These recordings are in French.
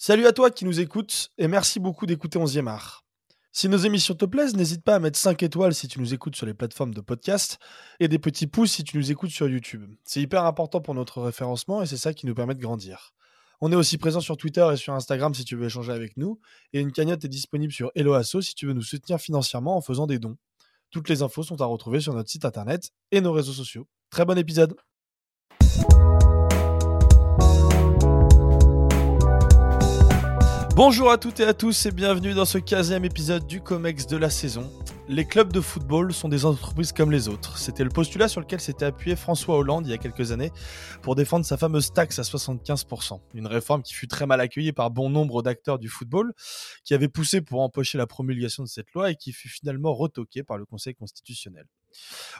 Salut à toi qui nous écoutes et merci beaucoup d'écouter 11e art. Si nos émissions te plaisent, n'hésite pas à mettre 5 étoiles si tu nous écoutes sur les plateformes de podcast et des petits pouces si tu nous écoutes sur YouTube. C'est hyper important pour notre référencement et c'est ça qui nous permet de grandir. On est aussi présent sur Twitter et sur Instagram si tu veux échanger avec nous et une cagnotte est disponible sur Helloasso si tu veux nous soutenir financièrement en faisant des dons. Toutes les infos sont à retrouver sur notre site internet et nos réseaux sociaux. Très bon épisode Bonjour à toutes et à tous et bienvenue dans ce 15e épisode du COMEX de la saison. Les clubs de football sont des entreprises comme les autres. C'était le postulat sur lequel s'était appuyé François Hollande il y a quelques années pour défendre sa fameuse taxe à 75%. Une réforme qui fut très mal accueillie par bon nombre d'acteurs du football, qui avait poussé pour empocher la promulgation de cette loi et qui fut finalement retoquée par le Conseil constitutionnel.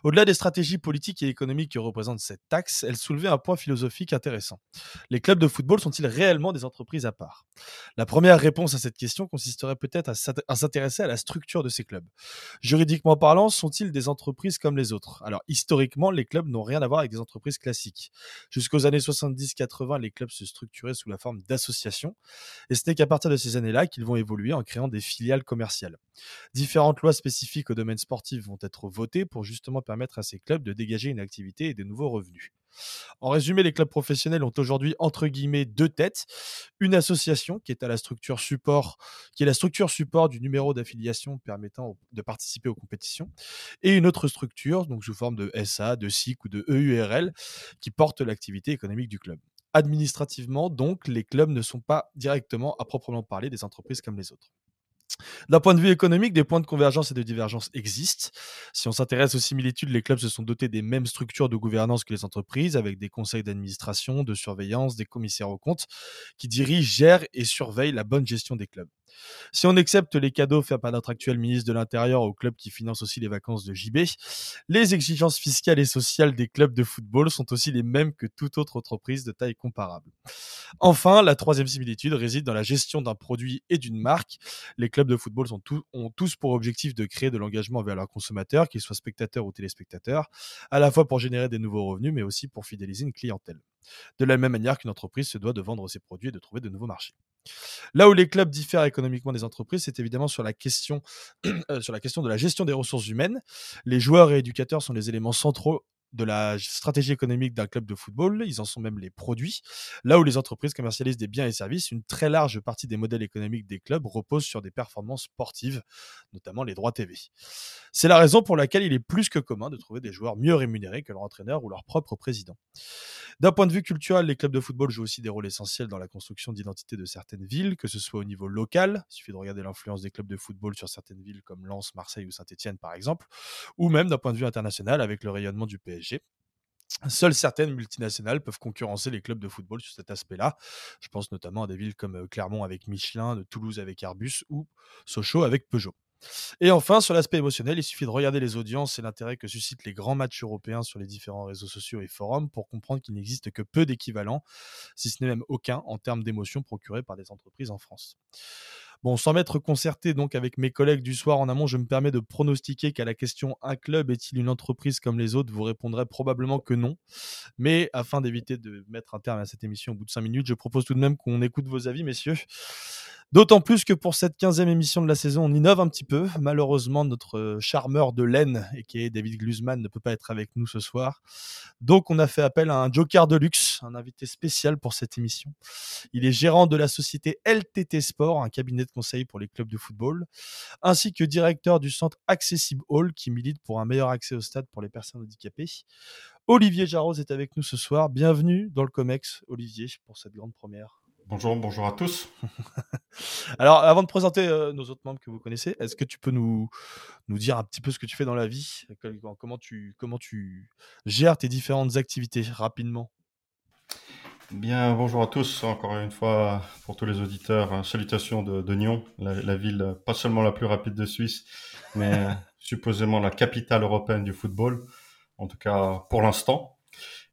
Au-delà des stratégies politiques et économiques que représente cette taxe, elle soulevait un point philosophique intéressant. Les clubs de football sont-ils réellement des entreprises à part? La première réponse à cette question consisterait peut-être à s'intéresser à la structure de ces clubs. Juridiquement parlant, sont-ils des entreprises comme les autres? Alors historiquement, les clubs n'ont rien à voir avec des entreprises classiques. Jusqu'aux années 70-80, les clubs se structuraient sous la forme d'associations, et ce n'est qu'à partir de ces années-là qu'ils vont évoluer en créant des filiales commerciales. Différentes lois spécifiques au domaine sportif vont être votées pour justement permettre à ces clubs de dégager une activité et des nouveaux revenus. En résumé, les clubs professionnels ont aujourd'hui entre guillemets deux têtes. Une association qui est à la structure support, qui est la structure support du numéro d'affiliation permettant de participer aux compétitions, et une autre structure, donc sous forme de SA, de SIC ou de EURL, qui porte l'activité économique du club. Administrativement, donc, les clubs ne sont pas directement à proprement parler des entreprises comme les autres. D'un point de vue économique, des points de convergence et de divergence existent. Si on s'intéresse aux similitudes, les clubs se sont dotés des mêmes structures de gouvernance que les entreprises, avec des conseils d'administration, de surveillance, des commissaires aux comptes, qui dirigent, gèrent et surveillent la bonne gestion des clubs. Si on accepte les cadeaux faits par notre actuel ministre de l'Intérieur au club qui finance aussi les vacances de JB, les exigences fiscales et sociales des clubs de football sont aussi les mêmes que toute autre entreprise de taille comparable. Enfin, la troisième similitude réside dans la gestion d'un produit et d'une marque. Les clubs de football ont tous pour objectif de créer de l'engagement vers leurs consommateurs, qu'ils soient spectateurs ou téléspectateurs, à la fois pour générer des nouveaux revenus, mais aussi pour fidéliser une clientèle. De la même manière qu'une entreprise se doit de vendre ses produits et de trouver de nouveaux marchés. Là où les clubs diffèrent économiquement des entreprises, c'est évidemment sur la, question, euh, de la gestion des ressources humaines. Les joueurs et éducateurs sont les éléments centraux de la stratégie économique d'un club de football, ils en sont même les produits. Là où les entreprises commercialisent des biens et services, une très large partie des modèles économiques des clubs repose sur des performances sportives, notamment les droits TV. C'est la raison pour laquelle il est plus que commun de trouver des joueurs mieux rémunérés que leur entraîneur ou leur propre président. D'un point de vue culturel, les clubs de football jouent aussi des rôles essentiels dans la construction d'identité de certaines villes, que ce soit au niveau local, il suffit de regarder l'influence des clubs de football sur certaines villes comme Lens, Marseille ou Saint-Etienne par exemple, ou même d'un point de vue international avec le rayonnement du PSG Seules certaines multinationales peuvent concurrencer les clubs de football sur cet aspect-là. Je pense notamment à des villes comme Clermont avec Michelin, de Toulouse avec Airbus ou Sochaux avec Peugeot. Et enfin, sur l'aspect émotionnel, il suffit de regarder les audiences et l'intérêt que suscitent les grands matchs européens sur les différents réseaux sociaux et forums pour comprendre qu'il n'existe que peu d'équivalents, si ce n'est même aucun, en termes d'émotions procurées par des entreprises en France. Bon, sans m'être concerté donc avec mes collègues du soir en amont, je me permets de pronostiquer qu'à la question un club est-il une entreprise comme les autres, vous répondrez probablement que non. Mais afin d'éviter de mettre un terme à cette émission au bout de cinq minutes, je propose tout de même qu'on écoute vos avis, messieurs. D'autant plus que pour cette 15e émission de la saison, on innove un petit peu. Malheureusement, notre euh, charmeur de laine, et qui est David Glusman, ne peut pas être avec nous ce soir. Donc, on a fait appel à un joker de luxe, un invité spécial pour cette émission. Il est gérant de la société LTT Sport, un cabinet de conseil pour les clubs de football, ainsi que directeur du centre Accessible Hall, qui milite pour un meilleur accès au stade pour les personnes handicapées. Olivier Jarros est avec nous ce soir. Bienvenue dans le COMEX, Olivier, pour cette grande première. Bonjour, bonjour à tous. Alors, avant de présenter euh, nos autres membres que vous connaissez, est-ce que tu peux nous, nous dire un petit peu ce que tu fais dans la vie? Comment tu, comment tu gères tes différentes activités rapidement? Bien, bonjour à tous. Encore une fois, pour tous les auditeurs, hein, salutations de, Nyon, la, ville pas seulement la plus rapide de Suisse, mais supposément la capitale européenne du football, en tout cas pour l'instant.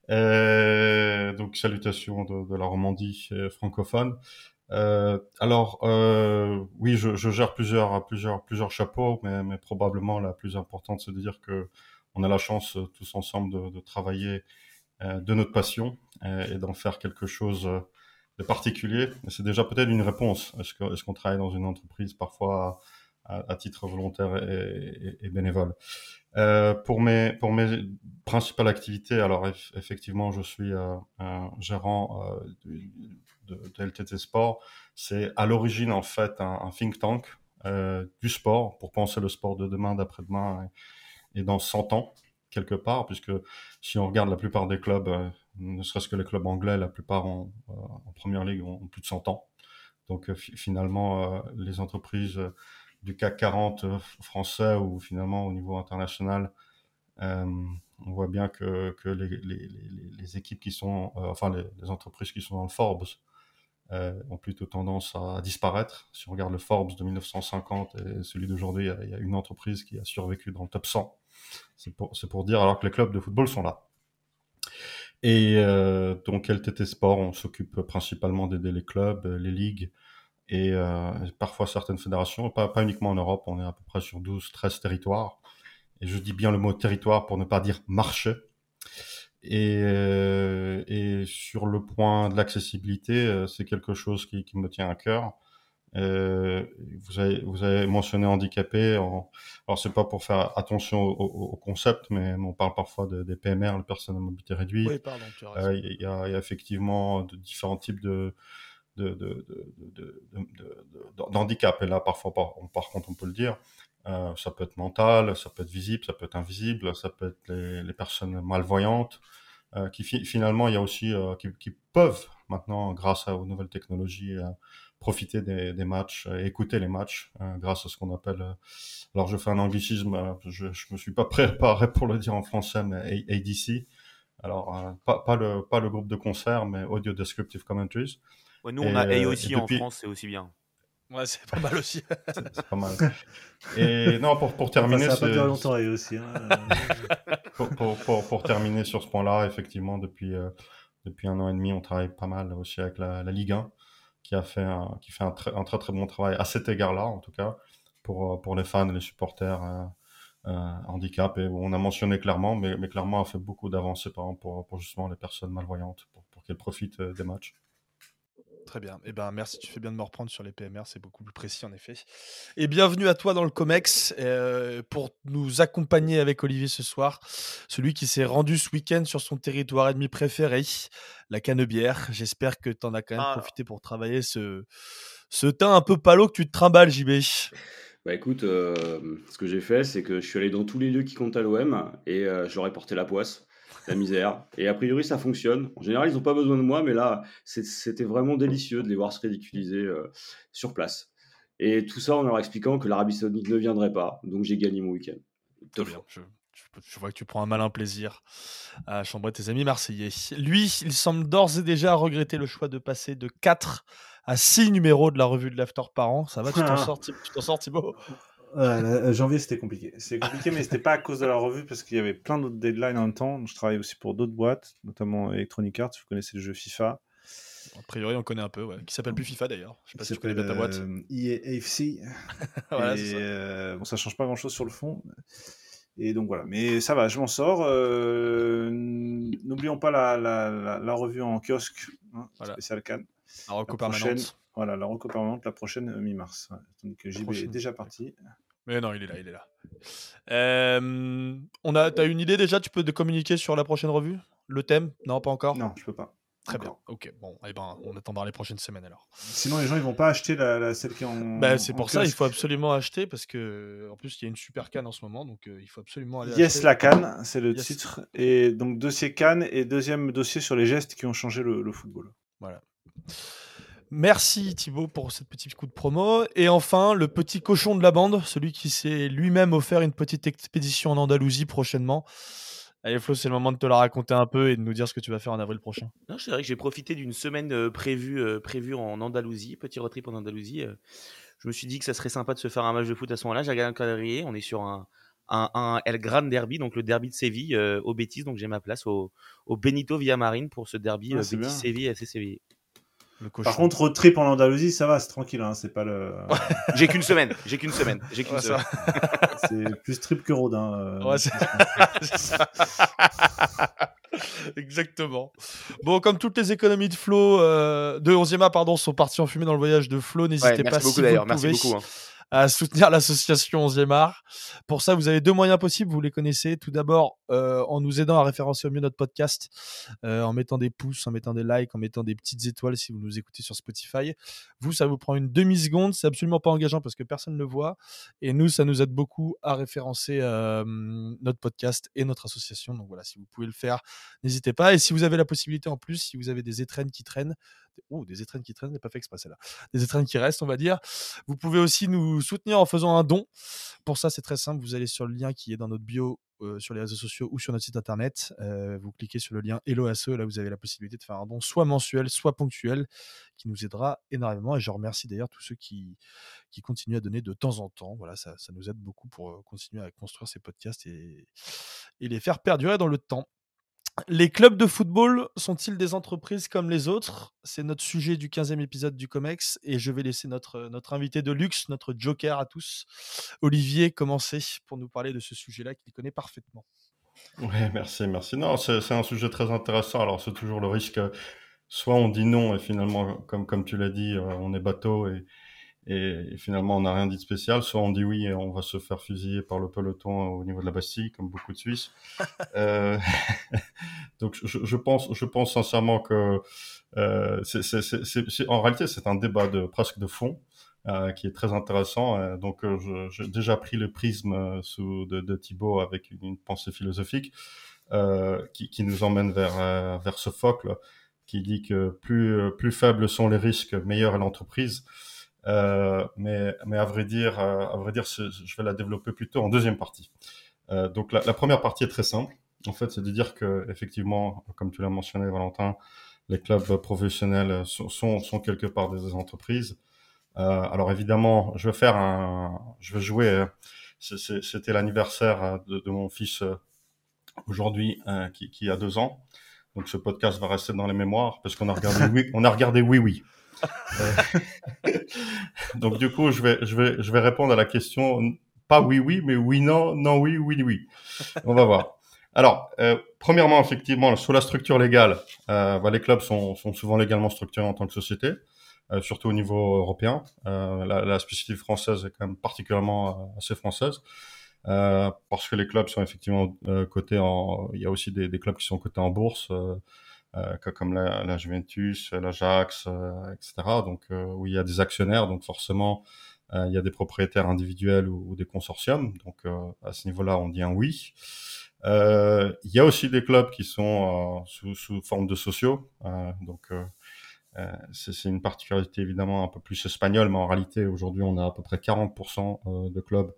Euh, donc salutations de, la Romandie euh, francophone. Euh, alors euh, oui, je, je, gère plusieurs plusieurs plusieurs chapeaux, mais, mais, probablement la plus importante, c'est de dire que on a la chance tous ensemble de, de travailler de notre passion et d'en faire quelque chose particuliers. C'est déjà peut-être une réponse. Est-ce qu'on travaille dans une entreprise parfois titre volontaire et, bénévole euh, pour mes pour mes principales activités, alors effectivement, je suis euh, un gérant euh, de, LTT Sport. C'est à l'origine en fait un, think tank du sport pour penser le sport de demain, d'après-demain et, dans 100 ans quelque part, puisque si on regarde la plupart des clubs, ne serait-ce que les clubs anglais, la plupart en première ligue ont, plus de 100 ans. Donc finalement, les entreprises du CAC 40 euh, français ou finalement au niveau international, euh, on voit bien que, les, équipes qui sont, euh, enfin les, entreprises qui sont dans le Forbes ont plutôt tendance à disparaître. Si on regarde le Forbes de 1950 et celui d'aujourd'hui, il y, a une entreprise qui a survécu dans le top 100. C'est pour, pour, dire alors que les clubs de football sont là. Et donc LTT Sport, on s'occupe principalement d'aider les clubs, les ligues, et euh, parfois certaines fédérations, pas, pas uniquement en Europe, on est à peu près sur 12, 13 territoires. Et je dis bien le mot territoire pour ne pas dire marché. Et, euh, et sur le point de l'accessibilité, euh, c'est quelque chose qui, qui, me tient à cœur. Euh, vous, avez, vous avez mentionné handicapé. En, alors c'est pas pour faire attention au, au, concept, mais on parle parfois de, des PMR, les personnes à mobilité réduite. Oui, pardon. Euh, il y, a, y, a effectivement de différents types de, de, de, d'handicap. Et là, parfois, par, par, contre, on peut le dire, euh, ça peut être mental, ça peut être visible, ça peut être invisible, ça peut être les, les personnes malvoyantes, euh, qui finalement, il y a aussi, euh, qui, qui, peuvent maintenant, grâce aux nouvelles technologies, euh, profiter des, des, matchs, écouter les matchs, grâce à ce qu'on appelle, alors je fais un anglicisme, je, je me suis pas préparé pour le dire en français, mais ADC. Alors, pas, pas, le, pas le groupe de concert, mais Audio Descriptive Commentaries nous, on a A aussi en France, c'est aussi bien. Ouais, c'est pas mal aussi. c'est pas mal. Et non, pour, pour terminer. ça pas longtemps A aussi. Hein. pour, pour, pour, terminer sur ce point-là, effectivement, depuis, euh, depuis un an et demi, on travaille pas mal aussi avec la, la Ligue 1, qui, a fait un, qui fait un, très, un très très bon travail à cet égard-là, en tout cas, pour, euh, pour les fans les supporters euh, euh, handicap. Et on a mentionné clairement, mais, mais clairement a fait beaucoup d'avancées, par exemple, pour, pour justement les personnes malvoyantes, pour, pour qu'elles profitent des matchs. Très bien. Eh ben, merci, tu fais bien de me reprendre sur les PMR, c'est beaucoup plus précis en effet. Et bienvenue à toi dans le COMEX euh, pour nous accompagner avec Olivier ce soir, celui qui s'est rendu ce week-end sur son territoire ennemi préféré, la Canebière. J'espère que tu en as quand même ah. profité pour travailler ce, ce teint un peu palo que tu te trimbales, JB. Bah écoute, euh, ce que j'ai fait, c'est que je suis allé dans tous les lieux qui comptent à l'OM et euh, j'aurais porté la poisse la misère. Et a priori, ça fonctionne. En général, ils n'ont pas besoin de moi, mais là, c'était vraiment délicieux de les voir se ridiculiser euh, sur place. Et tout ça en leur expliquant que l'Arabie Saoudite ne viendrait pas. Donc j'ai gagné mon week-end. Je, vois que tu prends un malin plaisir à chambrer tes amis marseillais. Lui, il semble d'ores et déjà regretter le choix de passer de 4 à 6 numéros de la revue de l'After par an. Ça va, tu t'en tu t'en sors Thibaut? Euh, janvier, c'était compliqué. C'est compliqué, mais c'était pas à cause de la revue, parce qu'il y avait plein d'autres deadlines en même temps. Je travaille aussi pour d'autres boîtes, notamment Electronic Arts. Vous connaissez le jeu FIFA. A priori, on connaît un peu, ouais. Qui s'appelle plus FIFA d'ailleurs. Je sais pas si tu connais bien ta boîte. EA euh, AFC. voilà, ça. Euh, bon, ça change pas grand chose sur le fond. Et donc voilà, mais ça va, je m'en sors. Euh, n'oublions pas la, la, la, revue en kiosque, hein, spécial Cannes. La reco permanente. Voilà, la reco permanente, la prochaine mi-mars. Donc JB est déjà parti. Mais non, il est là, il est là. Euh, on a, t'as une idée déjà Tu peux communiquer sur la prochaine revue? Le thème? Non, pas encore? Non, je peux pas. Très bien. Ok, bon, eh ben, on attendra les prochaines semaines alors. Sinon, les gens ils vont pas acheter la, celle qui est en. Bah, c'est pour ça, il faut absolument acheter parce que en plus il y a une super canne en ce moment, donc euh, il faut absolument aller. Yes, la canne, c'est le titre. Et donc dossier canne et deuxième dossier sur les gestes qui ont changé le, le football. Voilà. Merci Thibaut pour cette petite coup de promo. Et enfin, le petit cochon de la bande, celui qui s'est lui-même offert une petite expédition en Andalousie prochainement. Allez Flo, c'est le moment de te la raconter un peu et de nous dire ce que tu vas faire en avril prochain. Non, c'est vrai que j'ai profité d'une semaine euh, prévue, euh, prévue en Andalousie, petit road trip en Andalousie. Euh. je me suis dit que ça serait sympa de se faire un match de foot à ce moment-là. J'ai regardé un calendrier, on est sur un, un, El Gran Derby, donc le derby de Séville au Bétis, donc j'ai ma place au, au Benito Villamarin pour ce derby ah, Bétis-Séville, assez Séville. Par contre, road trip en Andalousie, ça va, c'est tranquille, hein, c'est pas le. j'ai qu'une semaine, j'ai qu'une semaine, j'ai qu'une semaine. c'est plus trip que road. Hein, euh, ouais, c'est ça. Exactement. Bon, comme toutes les économies de Flo, euh, de 11e A, pardon, sont parties en fumée dans le voyage de Flo, n'hésitez pas beaucoup, si vous merci beaucoup. Hein à soutenir l'association 11e art. Pour ça, vous avez deux moyens possibles, vous les connaissez. Tout d'abord, euh, en nous aidant à référencer au mieux notre podcast, euh, en mettant des pouces, en mettant des likes, en mettant des petites étoiles si vous nous écoutez sur Spotify. Vous, ça vous prend une demi-seconde, c'est absolument pas engageant parce que personne ne le voit. Et nous, ça nous aide beaucoup à référencer euh, notre podcast et notre association. Donc voilà, si vous pouvez le faire, n'hésitez pas. Et si vous avez la possibilité en plus, si vous avez des étrennes qui traînent, oh, des étrennes qui traînent, n'est pas fait exprès là. Des étrennes qui restent, on va dire. Vous pouvez aussi nous soutenir en faisant un don. Pour ça, c'est très simple. Vous allez sur le lien qui est dans notre bio euh, sur les réseaux sociaux ou sur notre site internet. Euh, vous cliquez sur le lien Hello ASE. Là, vous avez la possibilité de faire un don soit mensuel, soit ponctuel, qui nous aidera énormément. Et je remercie d'ailleurs tous ceux qui, continuent à donner de temps en temps. Voilà, ça, nous aide beaucoup pour euh, continuer à construire ces podcasts et les faire perdurer dans le temps. Les clubs de football sont-ils des entreprises comme les autres? C'est notre sujet du 15e épisode du COMEX et je vais laisser notre, notre invité de luxe, notre joker à tous, Olivier, commencer pour nous parler de ce sujet-là qu'il connaît parfaitement. Oui, merci, merci. Non, c'est un sujet très intéressant. Alors, c'est toujours le risque, soit on dit non et finalement, comme, comme tu l'as dit, euh, on est bateau et, et, finalement on n'a rien dit de spécial. Soit on dit oui et on va se faire fusiller par le peloton au niveau de la Bastille, comme beaucoup de Suisses. euh, donc je, je, pense, je pense sincèrement que euh, c'est, c'est, c'est, en réalité c'est un débat de presque de fond. Euh, qui est très intéressant. Euh, donc, euh, j'ai déjà pris le prisme euh, sous, de, de Thibaut avec une, une pensée philosophique qui, qui, nous emmène vers, vers Sophocle, qui dit que plus, plus faibles sont les risques, meilleure est l'entreprise. Euh, mais, mais à vrai dire, euh, à vrai dire, je vais la développer plutôt en deuxième partie. Euh, donc la, la, première partie est très simple. En fait, c'est de dire que effectivement, comme tu l'as mentionné, Valentin, les clubs professionnels sont, sont, sont quelque part des entreprises. Euh, alors évidemment, je vais faire un, je vais jouer. C'était l'anniversaire de, de, mon fils aujourd'hui, qui, qui a deux ans. Donc ce podcast va rester dans les mémoires parce qu'on a regardé oui, on a regardé oui oui. Euh, donc du coup, je vais, je vais, je vais répondre à la question pas oui oui, mais oui non, non oui, oui oui. On va voir. Alors, euh, premièrement, effectivement, sur la structure légale, euh, bah, les clubs sont, sont, souvent légalement structurés en tant que société, euh, surtout au niveau européen. Euh, la, la, spécificité française est quand même particulièrement euh, assez française. parce que les clubs sont effectivement cotés en, il y a aussi des, des, clubs qui sont cotés en bourse, euh, comme la, la Juventus, l'Ajax, euh, etc. Donc euh, où il y a des actionnaires, donc forcément il y a des propriétaires individuels ou, ou des consortiums. Donc à ce niveau-là, on dit un oui. il y a aussi des clubs qui sont sous, sous, forme de sociaux. donc c'est une particularité évidemment un peu plus espagnole, mais en réalité aujourd'hui on a à peu près 40% de clubs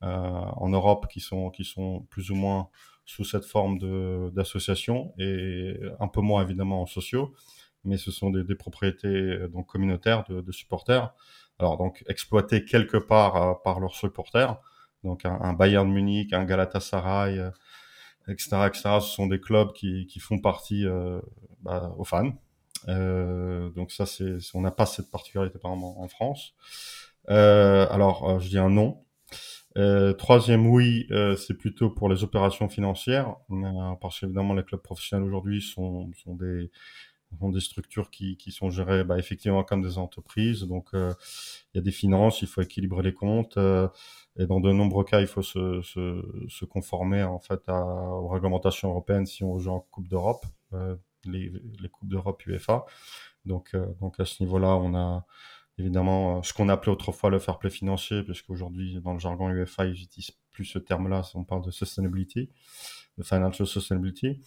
en Europe qui sont qui sont plus ou moins sous cette forme d'association et un peu moins évidemment en sociaux, mais ce sont des, des propriétés euh, donc communautaires de, supporters. Alors donc exploitées quelque part euh, par leurs supporters, donc un, Bayern Munich, un Galatasaray, euh, etc., etc. Ce sont des clubs qui, qui font partie bah, aux fans. Donc ça, c'est on n'a pas cette particularité apparemment en France. alors je dis un non euh, troisième oui, euh, c'est plutôt pour les opérations financières, euh, parce qu'évidemment les clubs professionnels aujourd'hui sont, sont, des, sont des structures qui, qui sont gérées bah, effectivement comme des entreprises. Donc euh, il y a des finances, il faut équilibrer les comptes, euh, et dans de nombreux cas, il faut se, se, se conformer en fait à, aux réglementations européennes si on joue en Coupe d'Europe, les, les coupes d'Europe UEFA. Donc, donc à ce niveau-là, on a évidemment euh, ce qu'on appelait autrefois le fair play financier, puisqu'aujourd'hui, dans le jargon UEFA, ils n'utilisent plus ce terme-là, on parle de sustainability, de financial sustainability.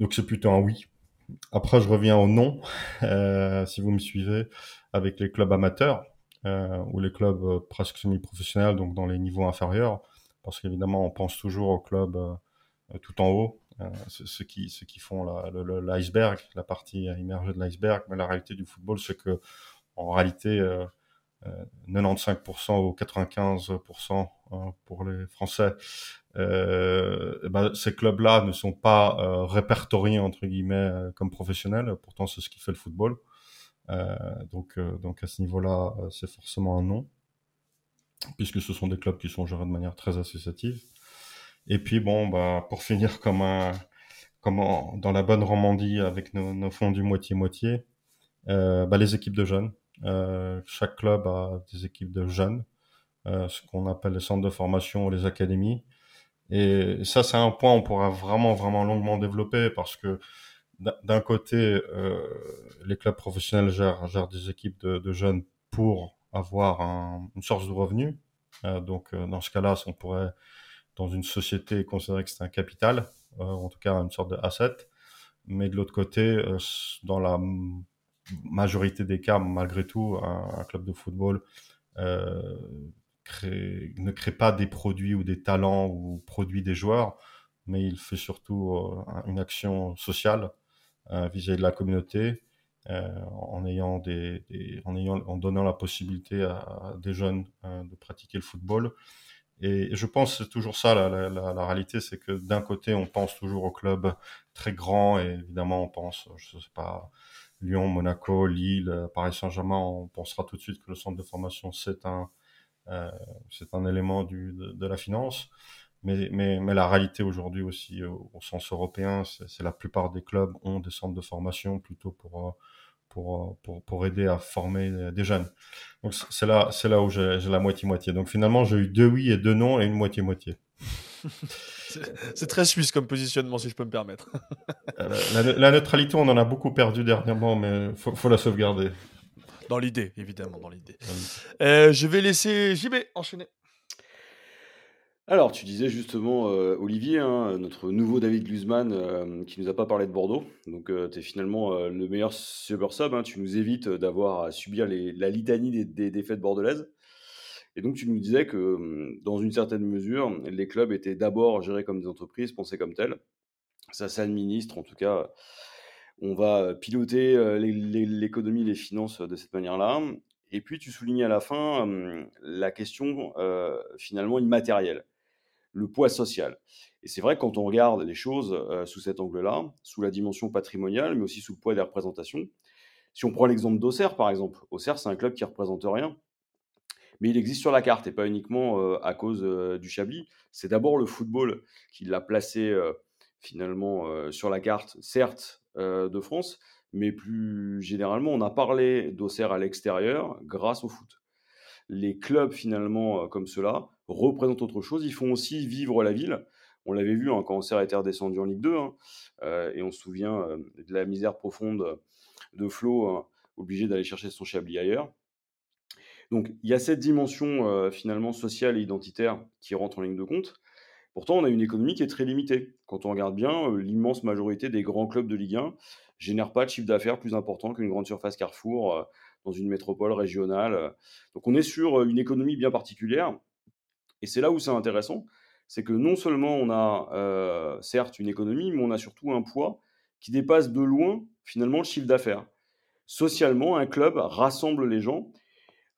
Donc c'est plutôt un oui. Après, je reviens au non, euh, si vous me suivez, avec les clubs amateurs euh, ou les clubs presque semi-professionnels, donc dans les niveaux inférieurs, parce qu'évidemment, on pense toujours aux clubs tout en haut, ceux, qui, ceux qui font l'iceberg, la, la partie immergée de l'iceberg, mais la réalité du football, c'est que en réalité, euh, 95% euh, ou 95% hein, pour les Français, euh, eh ben, ces clubs-là ne sont pas euh, répertoriés entre guillemets euh, comme professionnels. Pourtant, c'est ce qui fait le football. Euh, donc, donc à ce niveau-là, c'est forcément un non, puisque ce sont des clubs qui sont gérés de manière très associative. Et puis bon, bah, pour finir comme un comme dans la bonne Romandie avec nos, nos fonds du moitié-moitié, euh, bah, les équipes de jeunes. Euh, chaque club a des équipes de jeunes, euh, ce qu'on appelle les centres de formation ou les académies. Et ça, c'est un point on pourra vraiment, vraiment longuement développer parce que d'un côté, euh, les clubs professionnels gèrent, des équipes de, jeunes pour avoir un, une source de revenus. Donc, dans ce cas-là, on pourrait, dans une société, considérer que c'est un capital, en tout cas une sorte de asset. Mais de l'autre côté, dans la majorité des cas, malgré tout, un, club de football euh, ne crée pas des produits ou des talents ou produit des joueurs, mais il fait surtout euh, une action sociale euh, vis-à-vis de la communauté, en ayant des, en ayant, en donnant la possibilité à, des jeunes de pratiquer le football. Et je pense c'est toujours ça la réalité, c'est que d'un côté on pense toujours au club très grand et évidemment on pense, je sais pas, Lyon, Monaco, Lille, Paris Saint-Germain, on pensera tout de suite que le centre de formation c'est un euh, c'est un élément du, de, de, la finance. Mais, mais, mais la réalité aujourd'hui aussi au, au, sens européen, c'est la plupart des clubs ont des centres de formation plutôt pour pour, pour, pour aider à former des jeunes. Donc c'est là, c'est là où j'ai la moitié-moitié. Donc finalement, j'ai eu deux oui et deux non et une moitié-moitié. c'est très suisse comme positionnement, si je peux me permettre. Euh, la, la, neutralité, on en a beaucoup perdu dernièrement, mais il faut, faut, la sauvegarder. Dans l'idée, évidemment, dans l'idée. Euh, je vais laisser JB enchaîner. Alors, tu disais justement, euh, Olivier, hein, notre nouveau David Glusman, euh, qui nous a pas parlé de Bordeaux. Donc, euh, tu es finalement euh, le meilleur super sub. Hein, tu nous évites d'avoir à subir les, la litanie des, des, défaites bordelaises. Et donc, tu nous disais que, hum, dans une certaine mesure, les clubs étaient d'abord gérés comme des entreprises, pensés comme telles. Ça s'administre, en tout cas, on va piloter l'économie, les finances de cette manière-là. Et puis, tu soulignais à la fin hum, la question finalement immatérielle le poids social. Et c'est vrai quand on regarde les choses euh, sous cet angle-là, sous la dimension patrimoniale, mais aussi sous le poids des représentations. Si on prend l'exemple d'Auxerre, par exemple, Auxerre, c'est un club qui représente rien, mais il existe sur la carte et pas uniquement euh, à cause euh, du Chablis. C'est d'abord le football qui l'a placé euh, finalement sur la carte, certes de France, mais plus généralement, on a parlé d'Auxerre à l'extérieur grâce au foot. Les clubs finalement comme cela représentent autre chose. Ils font aussi vivre la ville. On l'avait vu hein, quand Auxerre était redescendu en Ligue 2, hein, et on se souvient de la misère profonde de Flo, hein, obligé d'aller chercher son Chablis ailleurs. Donc il y a cette dimension euh, finalement sociale et identitaire qui rentre en ligne de compte. Pourtant, on a une économie qui est très limitée. Quand on regarde bien, euh, l'immense majorité des grands clubs de Ligue 1 génèrent pas de chiffre d'affaires plus important qu'une grande surface Carrefour euh, dans une métropole régionale. Donc on est sur une économie bien particulière et c'est là où c'est intéressant, c'est que non seulement on a certes une économie, mais on a surtout un poids qui dépasse de loin finalement le chiffre d'affaires. Socialement, un club rassemble les gens,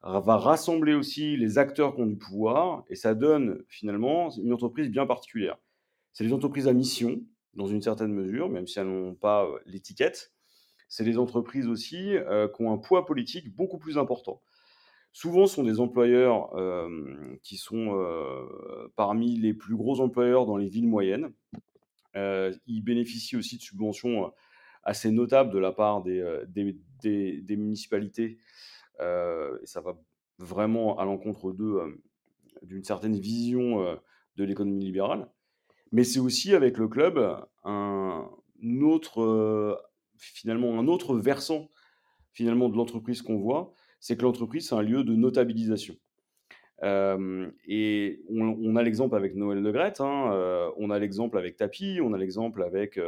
va rassembler aussi les acteurs qui ont du pouvoir, et ça donne finalement une entreprise bien particulière. C'est des entreprises à mission, dans une certaine mesure, même si elles n'ont pas euh, l'étiquette. C'est des entreprises aussi euh, qui ont un poids politique beaucoup plus important souvent sont des employeurs euh, qui sont parmi les plus gros employeurs dans les villes moyennes. Ils bénéficient aussi de subventions assez notables de la part des municipalités. Et ça va vraiment à l'encontre d'une certaine vision de l'économie libérale. Mais c'est aussi avec le club un autre, finalement, un autre versant finalement de l'entreprise qu'on voit, c'est que l'entreprise, c'est un lieu de notabilisation. Et on, a l'exemple avec Noël Legrette, hein, on a l'exemple avec Tapi, on a l'exemple avec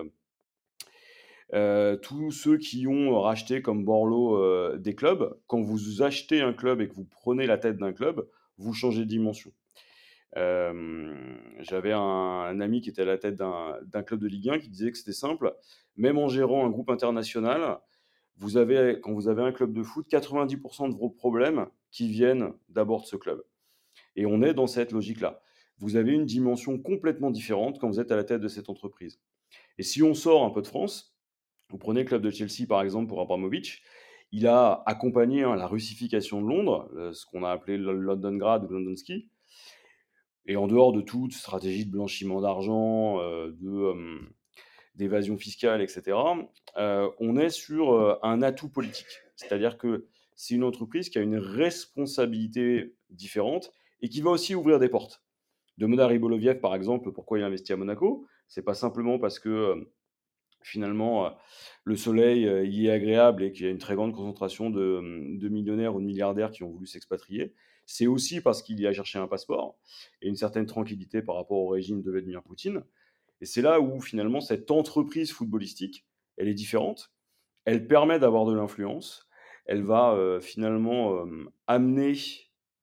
euh, tous ceux qui ont racheté comme Borloo euh, des clubs. Quand vous achetez un club et que vous prenez la tête d'un club, vous changez de dimension. Euh, J'avais un, un, ami qui était à la tête d'un club de Ligue 1 qui disait que c'était simple, même en gérant un groupe international, vous avez, quand vous avez un club de foot, 90% de vos problèmes qui viennent d'abord de ce club. Et on est dans cette logique-là. Vous avez une dimension complètement différente quand vous êtes à la tête de cette entreprise. Et si on sort un peu de France, vous prenez le club de Chelsea par exemple pour Abramovich, il a accompagné hein, la russification de Londres, ce qu'on a appelé le Londongrad ou London Ski. Et en dehors de toute stratégie de blanchiment d'argent, euh, euh, d'évasion fiscale, etc., on est sur un atout politique. C'est-à-dire que c'est une entreprise qui a une responsabilité différente et qui va aussi ouvrir des portes. Demanda Riboloviev, par exemple, pourquoi il investit à Monaco? C'est pas simplement parce que finalement le soleil y est agréable et qu'il y a une très grande concentration de, de millionnaires ou de milliardaires qui ont voulu s'expatrier. C'est aussi parce qu'il y a cherché un passeport et une certaine tranquillité par rapport au régime de Vladimir Poutine. Et c'est là où finalement cette entreprise footballistique, elle est différente. Elle permet d'avoir de l'influence elle va euh, finalement euh, amener,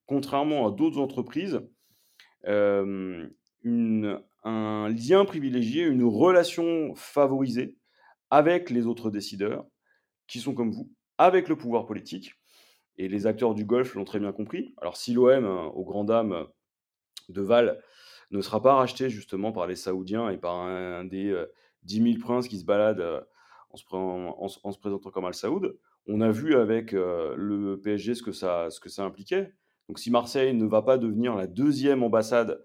contrairement à d'autres entreprises, euh, un lien privilégié, une relation favorisée avec les autres décideurs, qui sont comme vous, avec le pouvoir politique. Et les acteurs du golf l'ont très bien compris. Alors si l'OM, aux grandes dames de Val, ne sera pas racheté justement par les Saoudiens et par un, des 10 000 princes qui se baladent en se, présentant comme Al-Saoud, on a vu avec le PSG ce que ça impliquait. Donc si Marseille ne va pas devenir la deuxième ambassade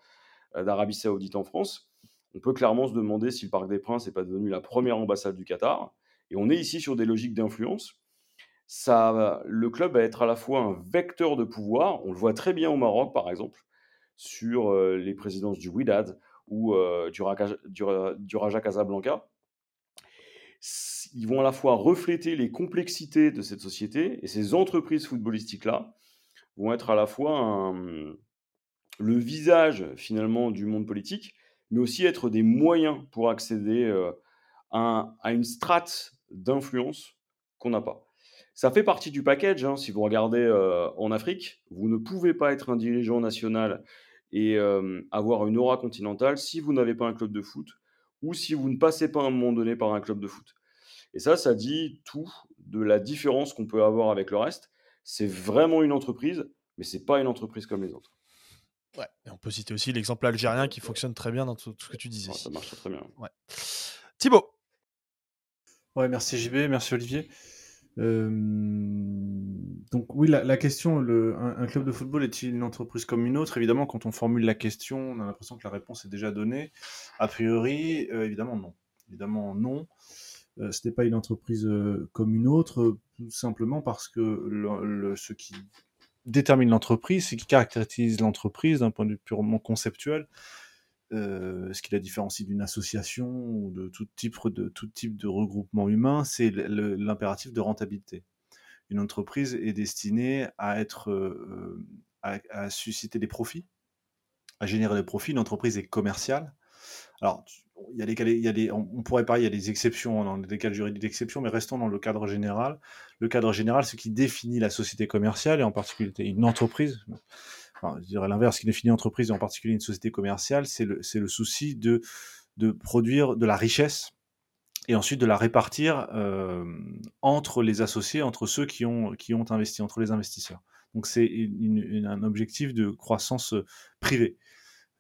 d'Arabie saoudite en France, on peut clairement se demander si le Parc des Princes n'est pas devenu la première ambassade du Qatar. Et on est ici sur des logiques d'influence. Ça, le club va être à la fois un vecteur de pouvoir, on le voit très bien au Maroc par exemple, sur les présidences du Wydad ou du, du Raja Casablanca ils vont à la fois refléter les complexités de cette société et ces entreprises footballistiques-là vont être à la fois le visage finalement du monde politique, mais aussi être des moyens pour accéder euh, à, une strate d'influence qu'on n'a pas. Ça fait partie du package. Hein. Si vous regardez euh, en Afrique, vous ne pouvez pas être un dirigeant national et euh, avoir une aura continentale si vous n'avez pas un club de foot ou si vous ne passez pas à un moment donné par un club de foot. Et ça, ça dit tout de la différence qu'on peut avoir avec le reste. C'est vraiment une entreprise, mais c'est pas une entreprise comme les autres. On peut citer aussi l'exemple algérien qui fonctionne très bien dans tout, ce que tu disais. ça marche très bien. Ouais. Thibaut. Ouais, merci JB, merci Olivier. Euh, donc oui, la, question, le, un, club de football est-il une entreprise comme une autre? Évidemment, quand on formule la question, on a l'impression que la réponse est déjà donnée. A priori, euh, évidemment non. Évidemment non. Euh, ce n'est pas une entreprise euh, comme une autre, tout simplement parce que ce qui détermine l'entreprise, ce qui caractérise l'entreprise d'un point de vue purement conceptuel, euh, ce qui la différencie d'une association ou de tout type de, tout type regroupement humain, c'est l'impératif de rentabilité. Une entreprise est destinée à être, à, susciter des profits, à générer des profits. Une entreprise est commerciale. Alors, il y a des, il y a des, on, pourrait parler, il y a des exceptions dans des cas juridiques d'exception, mais restons dans le cadre général. Le cadre général, ce qui définit la société commerciale et en particulier une entreprise. Je dirais l'inverse, ce qui définit l'entreprise et en particulier une société commerciale, c'est le, le, souci de, de produire de la richesse et ensuite de la répartir euh, entre les associés, entre ceux qui ont, qui ont investi, entre les investisseurs. Donc c'est un objectif de croissance privée.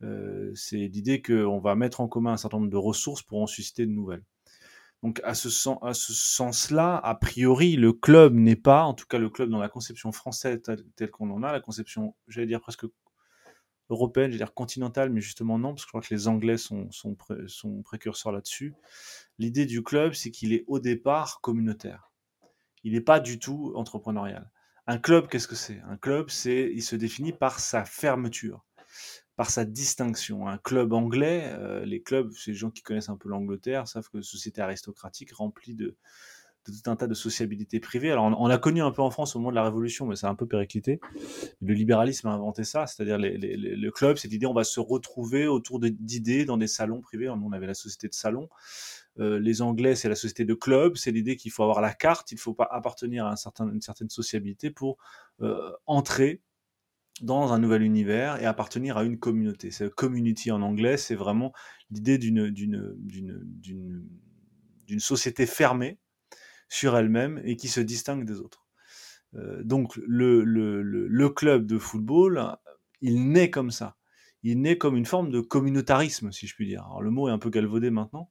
Euh, c'est l'idée qu'on va mettre en commun un certain nombre de ressources pour en susciter de nouvelles. Donc à ce, sens-là, a priori, le club n'est pas, en tout cas le club dans la conception française telle, qu'on en a, la conception, j'allais dire presque européenne, j'allais dire continentale, mais justement non, parce que je crois que les Anglais sont, sont, sont précurseurs là-dessus. L'idée du club, c'est qu'il est au départ communautaire. Il n'est pas du tout entrepreneurial. Un club, qu'est-ce que c'est? Un club, c'est, il se définit par sa fermeture par sa distinction. Un club anglais, euh, les clubs, ces gens qui connaissent un peu l'Angleterre savent que société aristocratique remplie de, tout un tas de sociabilité privée. Alors on, l'a connu un peu en France au moment de la Révolution, mais ça a un peu périclité. Le libéralisme a inventé ça, c'est-à-dire le club, c'est l'idée on va se retrouver autour d'idées dans des salons privés. On avait la société de salon. Euh, les Anglais, c'est la société de club. C'est l'idée qu'il faut avoir la carte, il ne faut pas appartenir à une certaine sociabilité pour euh, entrer dans un nouvel univers et appartenir à une communauté. C'est community en anglais, c'est vraiment l'idée d'une, société fermée sur elle-même et qui se distingue des autres. Euh, donc le, club de football, il naît comme ça. Il naît comme une forme de communautarisme, si je puis dire. Alors le mot est un peu galvaudé maintenant,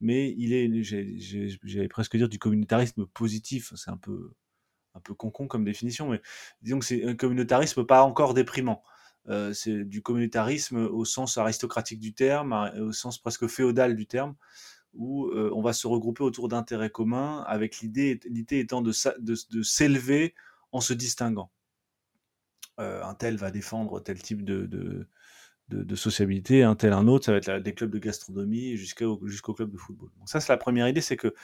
mais il est, j'allais presque dire, du communautarisme positif. C'est un peu, un peu concon comme définition, mais disons que c'est un communautarisme pas encore déprimant. Euh, c'est du communautarisme au sens aristocratique du terme, au sens presque féodal du terme, où euh, on va se regrouper autour d'intérêts communs, avec l'idée étant de, de, s'élever en se distinguant. Euh, un tel va défendre tel type de, de, sociabilité, un tel un autre, ça va être des clubs de gastronomie jusqu'au jusqu'au club de football. Donc ça, c'est la première idée, c'est que,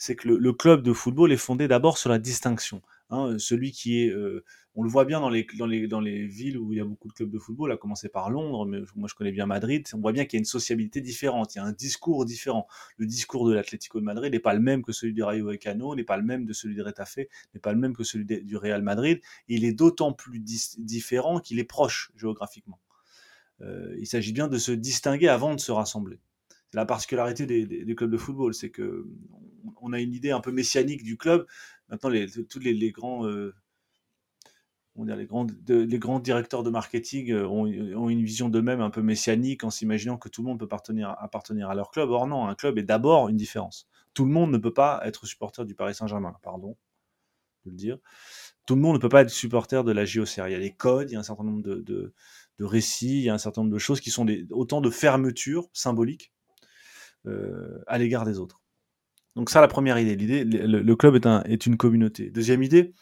c'est que le, club de football est fondé d'abord sur la distinction. Hein, celui qui est, euh, on le voit bien dans les, villes où il y a beaucoup de clubs de football, à commencer par Londres, mais moi je connais bien Madrid, on voit bien qu'il y a une sociabilité différente, il y a un discours différent. Le discours de l'Atlético de Madrid n'est pas le même que celui du Rayo Vallecano, n'est pas le même de celui du Retafe, n'est pas le même que celui du Real Madrid, il est d'autant plus différent qu'il est proche géographiquement. Euh, il s'agit bien de se distinguer avant de se rassembler. La particularité des, clubs de football, c'est que on a une idée un peu messianique du club. Maintenant, les, tous les, grands, euh, les, grands les grands directeurs de marketing euh, ont, une vision d'eux-mêmes un peu messianique en s'imaginant que tout le monde peut appartenir à leur club. Or non, un club est d'abord une différence. Tout le monde ne peut pas être supporter du Paris Saint-Germain, pardon de le dire. Tout le monde ne peut pas être supporter de la JOCR. Il y a des codes, il y a un certain nombre de, récits, il y a un certain nombre de choses qui sont autant de fermetures symboliques euh, à l'égard des autres. Donc ça, la première idée. L'idée, le, club est, un, est, une communauté. Deuxième idée,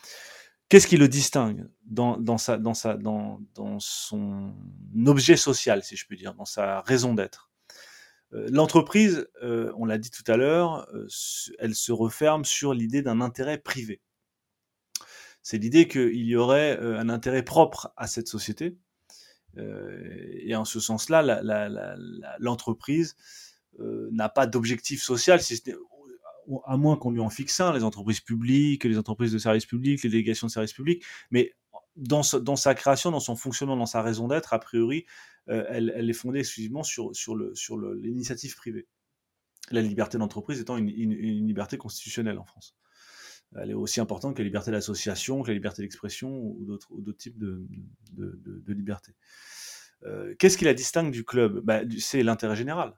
qu'est-ce qui le distingue dans, dans, sa, dans, sa, dans, son objet social, si je puis dire, dans sa raison d'être? Euh, L'entreprise, euh, on l'a dit tout à l'heure, elle se referme sur l'idée d'un intérêt privé. C'est l'idée qu'il y aurait un intérêt propre à cette société. et en ce sens-là, l'entreprise euh, n'a pas d'objectif social, à moins qu'on lui en fixe un, les entreprises publiques, les entreprises de services publics, les délégations de services publics, mais dans, sa création, dans son fonctionnement, dans sa raison d'être, a priori, euh, elle, est fondée exclusivement sur, l'initiative privée. La liberté d'entreprise étant une, liberté constitutionnelle en France. Elle est aussi importante que la liberté d'association, que la liberté d'expression ou d'autres types de, de, de, liberté. Euh, qu'est-ce qui la distingue du club? Bah, C'est l'intérêt général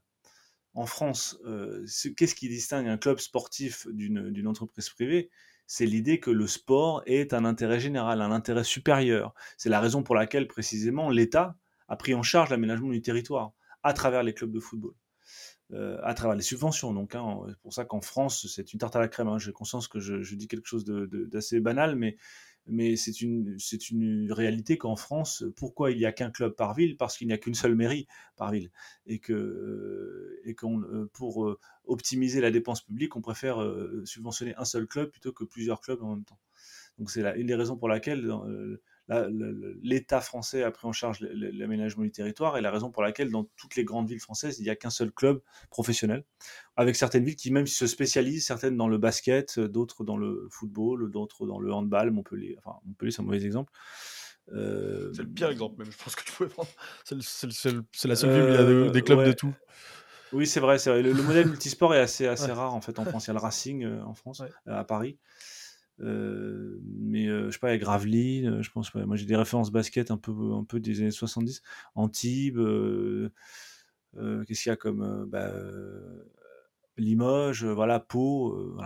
en France, euh, qu'est-ce qui distingue un club sportif d'une entreprise privée? C'est l'idée que le sport est un intérêt général, un intérêt supérieur. C'est la raison pour laquelle, précisément, l'État a pris en charge l'aménagement du territoire à travers les clubs de football. Euh, à travers les subventions. Donc, hein, c'est pour ça qu'en France, c'est une tarte à la crème. Hein. J'ai conscience que je, je, dis quelque chose d'assez banal, mais mais c'est une, c'est une réalité qu'en France, pourquoi il n'y a qu'un club par ville? Parce qu'il n'y a qu'une seule mairie par ville. Et que euh, et euh, pour euh, optimiser la dépense publique, on préfère subventionner un seul club plutôt que plusieurs clubs en même temps. Donc c'est une des raisons pour laquelle l'État français a pris en charge l'aménagement du territoire et la raison pour laquelle dans toutes les grandes villes françaises, il n'y a qu'un seul club professionnel, avec certaines villes qui même se spécialisent, certaines dans le basket, d'autres dans le football, d'autres dans le handball, Montpellier, enfin Montpellier c'est un mauvais exemple. Euh, c'est le pire exemple même, je pense que tu pouvais prendre. C'est la seule ville où il y a des, euh, clubs de tout. Oui, c'est vrai, vrai. Le, modèle multisport est assez, assez rare en fait en France. Il y a le Racing euh, en France, à Paris. Euh, mais euh, je sais pas, il y a Gravelines, euh, je pense pas. Moi j'ai des références basket un peu, un peu des années 70. Antibes, qu'est-ce qu'il y a comme bah, Limoges, voilà, Pau.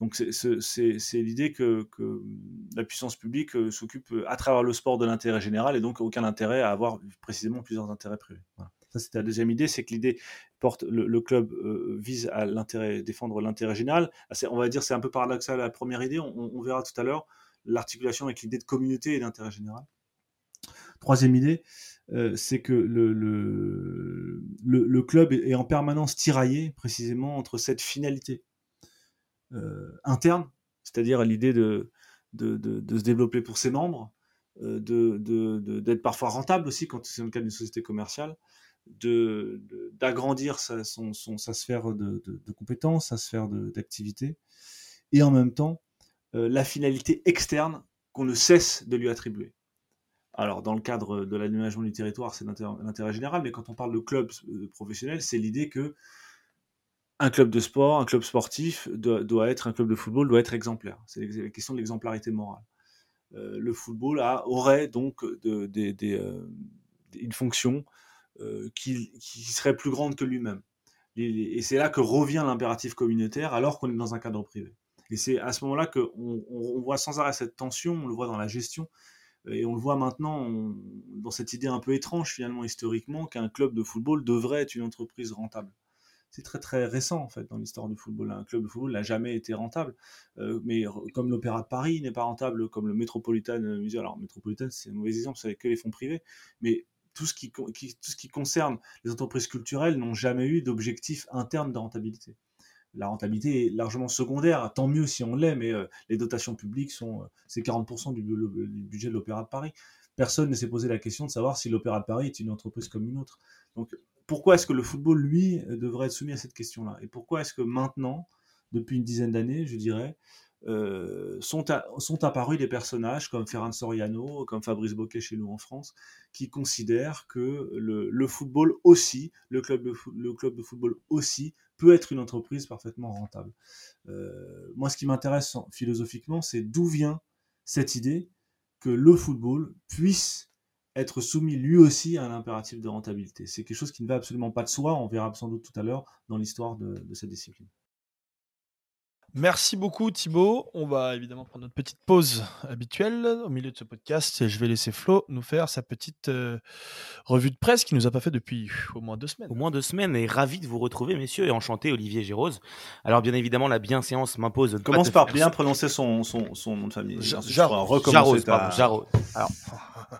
Donc c'est l'idée que, que, la puissance publique s'occupe à travers le sport de l'intérêt général et donc aucun intérêt à avoir précisément plusieurs intérêts privés. Ça, c'était la deuxième idée, c'est que l'idée porte le, club euh, vise à l'intérêt, défendre l'intérêt général. On va dire c'est un peu paradoxal la première idée. On, verra tout à l'heure l'articulation avec l'idée de communauté et d'intérêt général. Troisième idée, euh, c'est que le, club est en permanence tiraillé précisément entre cette finalité euh, interne, c'est-à-dire l'idée de, de, de, se développer pour ses membres, d'être parfois rentable aussi quand c'est le cas d'une société commerciale, d'agrandir sa, sa, sphère de, compétences, sa sphère d'activité, et en même temps euh, la finalité externe qu'on ne cesse de lui attribuer. Alors, dans le cadre de l'aménagement du territoire, c'est l'intérêt général, mais quand on parle de club euh, professionnel, c'est l'idée que un club de sport, un club sportif doit, être, un club de football doit être exemplaire. C'est la question de l'exemplarité morale. Euh, le football a, aurait donc une fonction euh, qui, serait plus grande que lui-même. Et, c'est là que revient l'impératif communautaire alors qu'on est dans un cadre privé. Et c'est à ce moment-là qu'on on voit sans arrêt cette tension, on le voit dans la gestion, et on le voit maintenant dans cette idée un peu étrange finalement historiquement qu'un club de football devrait être une entreprise rentable. c'est très très récent en fait dans l'histoire du football. Un club de football n'a jamais été rentable, euh, mais comme l'Opéra de Paris n'est pas rentable, comme le Metropolitan Museum. Alors Metropolitan c'est un mauvais exemple, c'est que les fonds privés, mais tout ce qui, concerne les entreprises culturelles n'ont jamais eu d'objectif interne de rentabilité. La rentabilité est largement secondaire, tant mieux si on l'est, mais euh, les dotations publiques sont c'est 40% du, du, budget de l'Opéra de Paris. Personne ne s'est posé la question de savoir si l'Opéra de Paris est une entreprise comme une autre. Donc pourquoi est-ce que le football, lui, devrait être soumis à cette question-là? Et pourquoi est-ce que maintenant, depuis une dizaine d'années, je dirais, euh, sont, apparus des personnages comme Ferran Soriano, comme Fabrice Boquet chez nous en France, qui considèrent que le, football aussi, le club, de, de football aussi, peut être une entreprise parfaitement rentable. Euh, moi, ce qui m'intéresse philosophiquement, c'est d'où vient cette idée que le football puisse être soumis lui aussi à un impératif de rentabilité. C'est quelque chose qui ne va absolument pas de soi, on verra sans doute tout à l'heure dans l'histoire de, cette discipline. Merci beaucoup Thibaut. On va évidemment prendre notre petite pause habituelle au milieu de ce podcast et je vais laisser Flo nous faire sa petite euh, revue de presse qu'il nous a pas fait depuis au moins deux semaines. Au moins deux semaines et ravi de vous retrouver messieurs et enchanté Olivier Gérose. Alors bien évidemment la bienséance m'impose de Commence par bien prononcer son, son, son, nom de famille. Jarose, Jarose. Alors,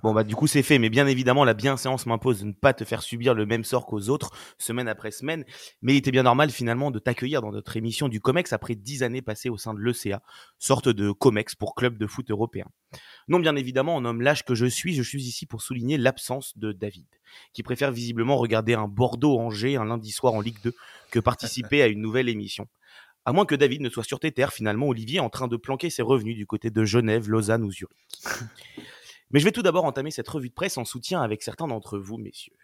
Bon, bah, du coup, c'est fait. Mais bien évidemment, la bienséance m'impose de ne pas te faire subir le même sort qu'aux autres, semaine après semaine. Mais il était bien normal, finalement, de t'accueillir dans notre émission du COMEX après années passées au sein de l'ECA, sorte de COMEX pour club de foot européen. Non, bien évidemment, en homme l'âge que je suis, je suis ici pour souligner l'absence de David, qui préfère visiblement regarder un Bordeaux-Angers un lundi soir en Ligue 2 que participer à une nouvelle émission. À moins que David ne soit sur tes terres, finalement, Olivier, en train de planquer ses revenus du côté de Genève, Lausanne ou Zurich. Mais je vais tout d'abord entamer cette revue de presse en soutien avec certains d'entre vous, messieurs.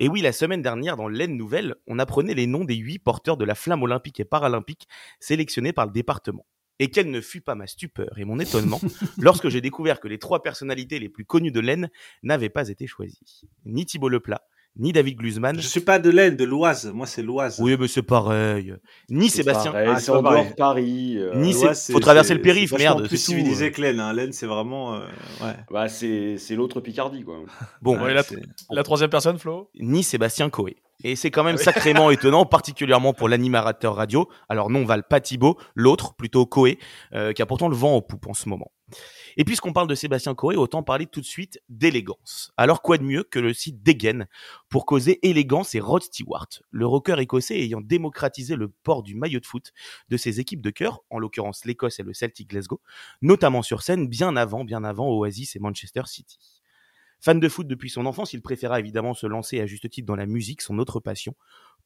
Et oui, la semaine dernière, dans l'Aisne Nouvelle, on apprenait les noms des huit porteurs de la flamme olympique et paralympique sélectionnés par le département. Et quelle ne fut pas ma stupeur et mon étonnement lorsque j'ai découvert que les trois personnalités les plus connues de l'Aisne n'avaient pas été choisies. Ni Thibault Leplat, ni David Glusman. Je suis pas de l'Aisne, de l'Oise. Moi, c'est l'Oise. Oui, mais c'est pareil. Ni Sébastien. Ah, c'est en dehors de Paris. Euh... Ni faut traverser le périph', merde. C'est plus civilisé que l'Aisne. Hein. L'Aisne, c'est vraiment. Euh... Ouais. Bah, c'est l'autre Picardie, quoi. Bon, ouais, la, la, troisième personne, Flo? Ni Sébastien Coé. Et c'est quand même ah sacrément étonnant, particulièrement pour l'animateur radio. Alors non, Val, pas Thibaut, l'autre, plutôt Coé, euh, qui a pourtant le vent en poupe en ce moment. Et puisqu'on parle de Sébastien Coé, autant parler tout de suite d'élégance. Alors quoi de mieux que le site Degen pour causer élégance et Rod Stewart, le rocker écossais ayant démocratisé le port du maillot de foot de ses équipes de cœur, en l'occurrence l'Écosse et le Celtic Glasgow, notamment sur scène bien avant, bien avant Oasis et Manchester City. Fan de foot depuis son enfance, il préféra évidemment se lancer à juste titre dans la musique, son autre passion,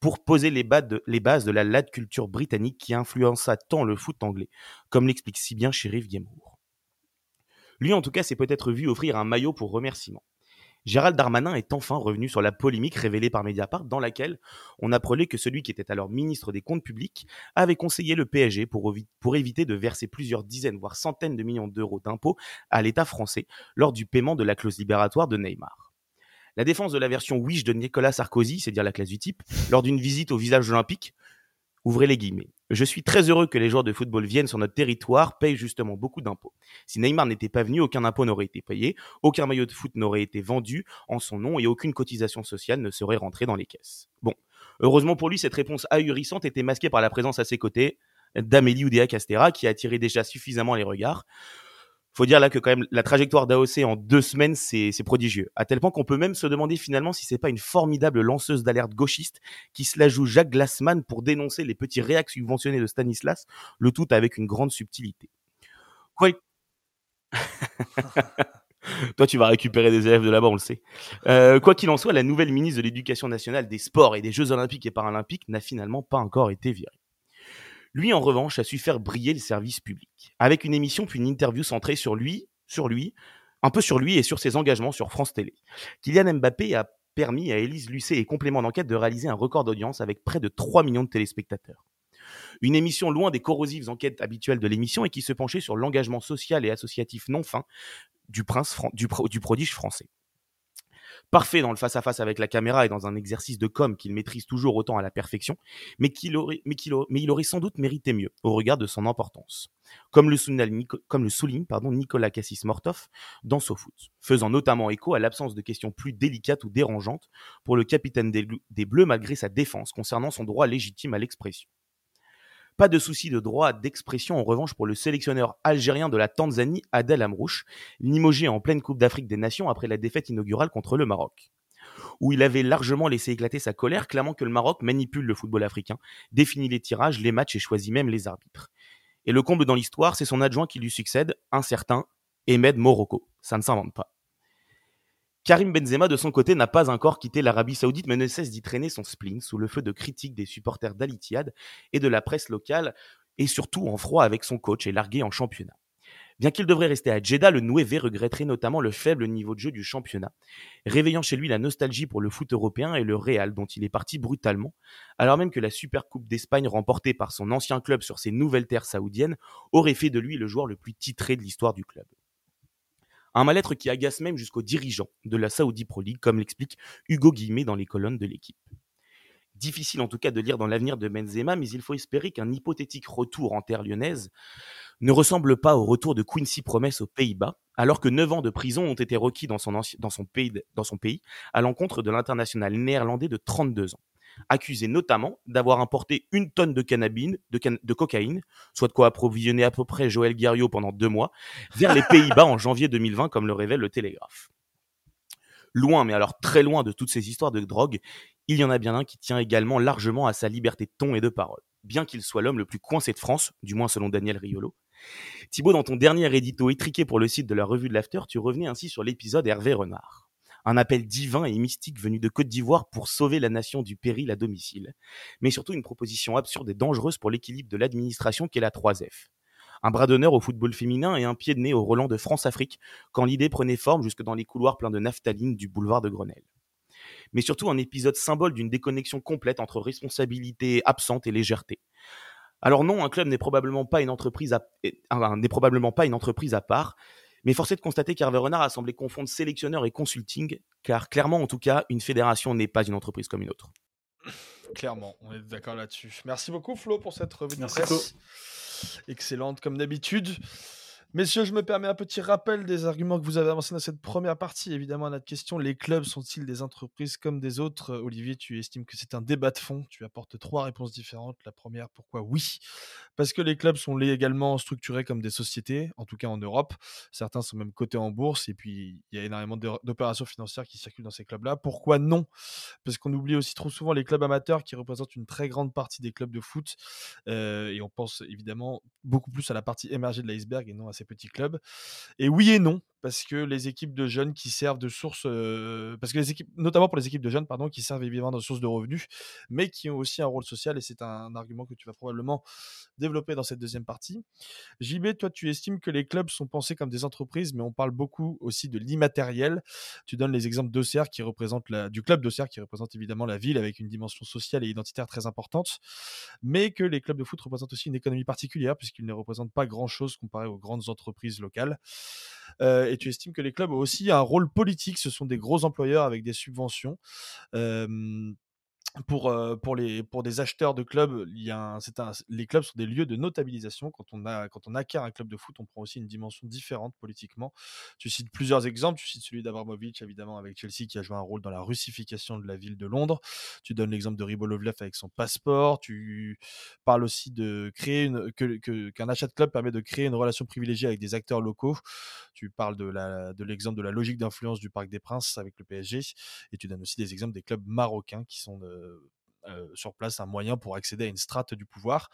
pour poser les, bases de, la lad culture britannique qui influença tant le foot anglais, comme l'explique si bien Sheriff Gamour. Lui, en tout cas, s'est peut-être vu offrir un maillot pour remerciement. Gérald Darmanin est enfin revenu sur la polémique révélée par Mediapart dans laquelle on apprenait que celui qui était alors ministre des Comptes publics avait conseillé le PSG pour, éviter de verser plusieurs dizaines voire centaines de millions d'euros d'impôts à l'État français lors du paiement de la clause libératoire de Neymar. La défense de la version Wish de Nicolas Sarkozy, c'est-à-dire la classe du type, lors d'une visite au visage olympique, ouvrez les guillemets. Je suis très heureux que les joueurs de football viennent sur notre territoire, payent justement beaucoup d'impôts. Si Neymar n'était pas venu, aucun impôt n'aurait été payé, aucun maillot de foot n'aurait été vendu en son nom et aucune cotisation sociale ne serait rentrée dans les caisses. Bon, heureusement pour lui, cette réponse ahurissante était masquée par la présence à ses côtés d'Amélie Oudéa Castera, qui attirait déjà suffisamment les regards faut dire là que quand même la trajectoire d'AOC en deux semaines, c'est prodigieux. À tel point qu'on peut même se demander finalement si c'est pas une formidable lanceuse d'alerte gauchiste qui se la joue Jacques Glassman pour dénoncer les petits réacs subventionnés de Stanislas, le tout avec une grande subtilité. Quoi Toi, tu vas récupérer des élèves de là-bas, on le sait. Euh, quoi qu'il en soit, la nouvelle ministre de l'Éducation nationale, des Sports et des Jeux Olympiques et Paralympiques n'a finalement pas encore été virée. Lui, en revanche, a su faire briller le service public, avec une émission puis une interview centrée sur lui, sur lui, un peu sur lui et sur ses engagements sur France Télé. Kylian Mbappé a permis à Élise Lucet et complément d'enquête de réaliser un record d'audience avec près de 3 millions de téléspectateurs. Une émission loin des corrosives enquêtes habituelles de l'émission et qui se penchait sur l'engagement social et associatif non fin du, prince du prodige français. Parfait dans le face-à-face avec la caméra et dans un exercice de com qu'il maîtrise toujours autant à la perfection, mais, aurait, mais, mais il aurait sans doute mérité mieux au regard de son importance. Comme le souligne, pardon, Nicolas Cassis-Mortov dans SoFoot, faisant notamment écho à l'absence de questions plus délicates ou dérangeantes pour le capitaine des Bleus malgré sa défense concernant son droit légitime à l'expression. Pas de souci de droit d'expression en revanche pour le sélectionneur algérien de la Tanzanie, Adel Amrouche, limogé en pleine Coupe d'Afrique des Nations après la défaite inaugurale contre le Maroc où il avait largement laissé éclater sa colère, clamant que le Maroc manipule le football africain, définit les tirages, les matchs et choisit même les arbitres. Et le comble dans l'histoire, c'est son adjoint qui lui succède, un certain Ahmed Morocco. Ça ne s'invente pas. Karim Benzema, de son côté, n'a pas encore quitté l'Arabie Saoudite, mais ne cesse d'y traîner son spleen sous le feu de critiques des supporters d'Al et de la presse locale, et surtout en froid avec son coach et largué en championnat. Bien qu'il devrait rester à Jeddah, le Nouévé regretterait notamment le faible niveau de jeu du championnat, réveillant chez lui la nostalgie pour le foot européen et le Real dont il est parti brutalement, alors même que la Super Coupe d'Espagne remportée par son ancien club sur ses nouvelles terres saoudiennes aurait fait de lui le joueur le plus titré de l'histoire du club. Un mal-être qui agace même jusqu'aux dirigeants de la Saudi Pro League, comme l'explique Hugo Guillemet dans les colonnes de l'équipe. Difficile en tout cas de lire dans l'avenir de Benzema, mais il faut espérer qu'un hypothétique retour en terre lyonnaise ne ressemble pas au retour de Quincy Promesse aux Pays-Bas, alors que 9 ans de prison ont été requis dans son, pays à l'encontre de l'international néerlandais de 32 ans accusé notamment d'avoir importé une tonne de cannabine, de, cocaïne, soit de quoi approvisionner à peu près Joël Guerriot pendant deux mois, vers les Pays-Bas en janvier 2020, comme le révèle le Télégraphe. Loin, mais alors très loin de toutes ces histoires de drogue, il y en a bien un qui tient également largement à sa liberté de ton et de parole, bien qu'il soit l'homme le plus coincé de France, du moins selon Daniel Riolo. Thibaut, dans ton dernier édito étriqué pour le site de la revue de l'After, tu revenais ainsi sur l'épisode Hervé Renard un appel divin et mystique venu de Côte d'Ivoire pour sauver la nation du péril à domicile, mais surtout une proposition absurde et dangereuse pour l'équilibre de l'administration qu'est la 3F. Un bras d'honneur au football féminin et un pied de nez au Roland de France-Afrique quand l'idée prenait forme jusque dans les couloirs pleins de naphtaline du boulevard de Grenelle. Mais surtout un épisode symbole d'une déconnexion complète entre responsabilité absente et légèreté. Alors non, un club n'est probablement pas une entreprise n'est probablement pas une entreprise à part, mais force est de constater qu'Hervé Renard a semblé confondre sélectionneur et consulting, car clairement, en tout cas, une fédération n'est pas une entreprise comme une autre. Clairement, on est d'accord là-dessus. Merci beaucoup Flo pour cette revue de presse. Excellente comme d'habitude. Messieurs, je me permets un petit rappel des arguments que vous avez avancés dans cette première partie. Évidemment, notre question, les clubs sont-ils des entreprises comme des autres? Olivier, tu estimes que c'est un débat de fond. Tu apportes trois réponses différentes. La première, pourquoi oui? Parce que les clubs sont légalement structurés comme des sociétés, en tout cas en Europe. Certains sont même cotés en bourse et puis il y a énormément d'opérations financières qui circulent dans ces clubs-là. Pourquoi non? Parce qu'on oublie aussi trop souvent les clubs amateurs qui représentent une très grande partie des clubs de foot. Euh, et on pense évidemment beaucoup plus à la partie émergée de l'iceberg et non à ces petits clubs. Et oui et non, parce que les équipes de jeunes qui servent de source, parce que les équipes, notamment pour les équipes de jeunes, pardon, qui servent évidemment de source de revenus, mais qui ont aussi un rôle social, et c'est un, argument que tu vas probablement développer dans cette deuxième partie. JB, toi, tu estimes que les clubs sont pensés comme des entreprises, mais on parle beaucoup aussi de l'immatériel. Tu donnes les exemples d'Auxerre qui représente du club d'Auxerre qui représente évidemment la ville avec une dimension sociale et identitaire très importante, mais que les clubs de foot représentent aussi une économie particulière puisqu'ils ne représentent pas grand-chose comparé aux grandes entreprises locales. Euh, et tu estimes que les clubs ont aussi un rôle politique? Ce sont des gros employeurs avec des subventions pour, pour, les, pour des acheteurs de clubs, il y a un, un, les clubs sont des lieux de notabilisation. Quand on, a, quand on acquiert un club de foot, on prend aussi une dimension différente politiquement. Tu cites plusieurs exemples. Tu cites celui d'Abramovich, évidemment, avec Chelsea, qui a joué un rôle dans la russification de la ville de Londres. Tu donnes l'exemple de Ribolovlev avec son passeport. Tu parles aussi de créer une, que, qu'un achat de club permet de créer une relation privilégiée avec des acteurs locaux. Tu parles de, la, de l'exemple de la logique d'influence du Parc des Princes avec le PSG. Et tu donnes aussi des exemples des clubs marocains qui sont de, sur place un moyen pour accéder à une strate du pouvoir.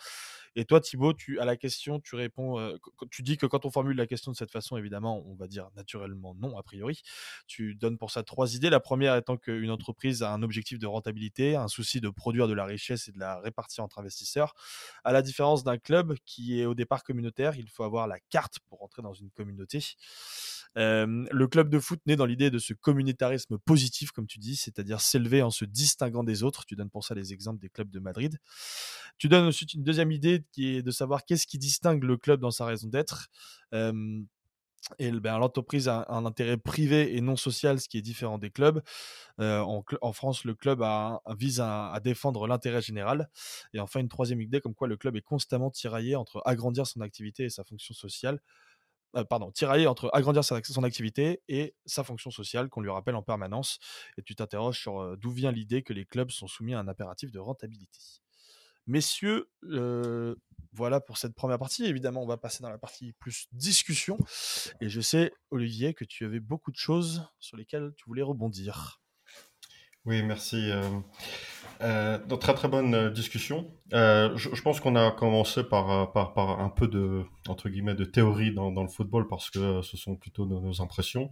Et toi, Thibaut, tu, à la question, tu réponds, tu dis que quand on formule la question de cette façon, évidemment, on va dire naturellement non, a priori. Tu donnes pour ça trois idées. La première étant qu'une entreprise a un objectif de rentabilité, un souci de produire de la richesse et de la répartir entre investisseurs. À la différence d'un club qui est au départ communautaire, il faut avoir la carte pour entrer dans une communauté le club de foot naît dans l'idée de ce communautarisme positif, comme tu dis, c'est-à-dire s'élever en se distinguant des autres. Tu donnes pour ça les exemples des clubs de Madrid. Tu donnes ensuite une deuxième idée qui est de savoir qu'est-ce qui distingue le club dans sa raison d'être Et ben, l'entreprise a un intérêt privé et non social, ce qui est différent des clubs. En, France, le club vise à, défendre l'intérêt général. Et enfin, une troisième idée comme quoi le club est constamment tiraillé entre agrandir son activité et sa fonction sociale. Pardon, tiraillé entre agrandir son activité et sa fonction sociale, qu'on lui rappelle en permanence. Et tu t'interroges sur d'où vient l'idée que les clubs sont soumis à un impératif de rentabilité. Messieurs, voilà pour cette première partie. Évidemment, on va passer dans la partie plus discussion. Et je sais, Olivier, que tu avais beaucoup de choses sur lesquelles tu voulais rebondir. Oui, merci. Euh, euh, très très bonne euh, discussion. Euh, je, pense qu'on a commencé par, un peu de entre guillemets de théorie dans, le football parce que ce sont plutôt nos, impressions.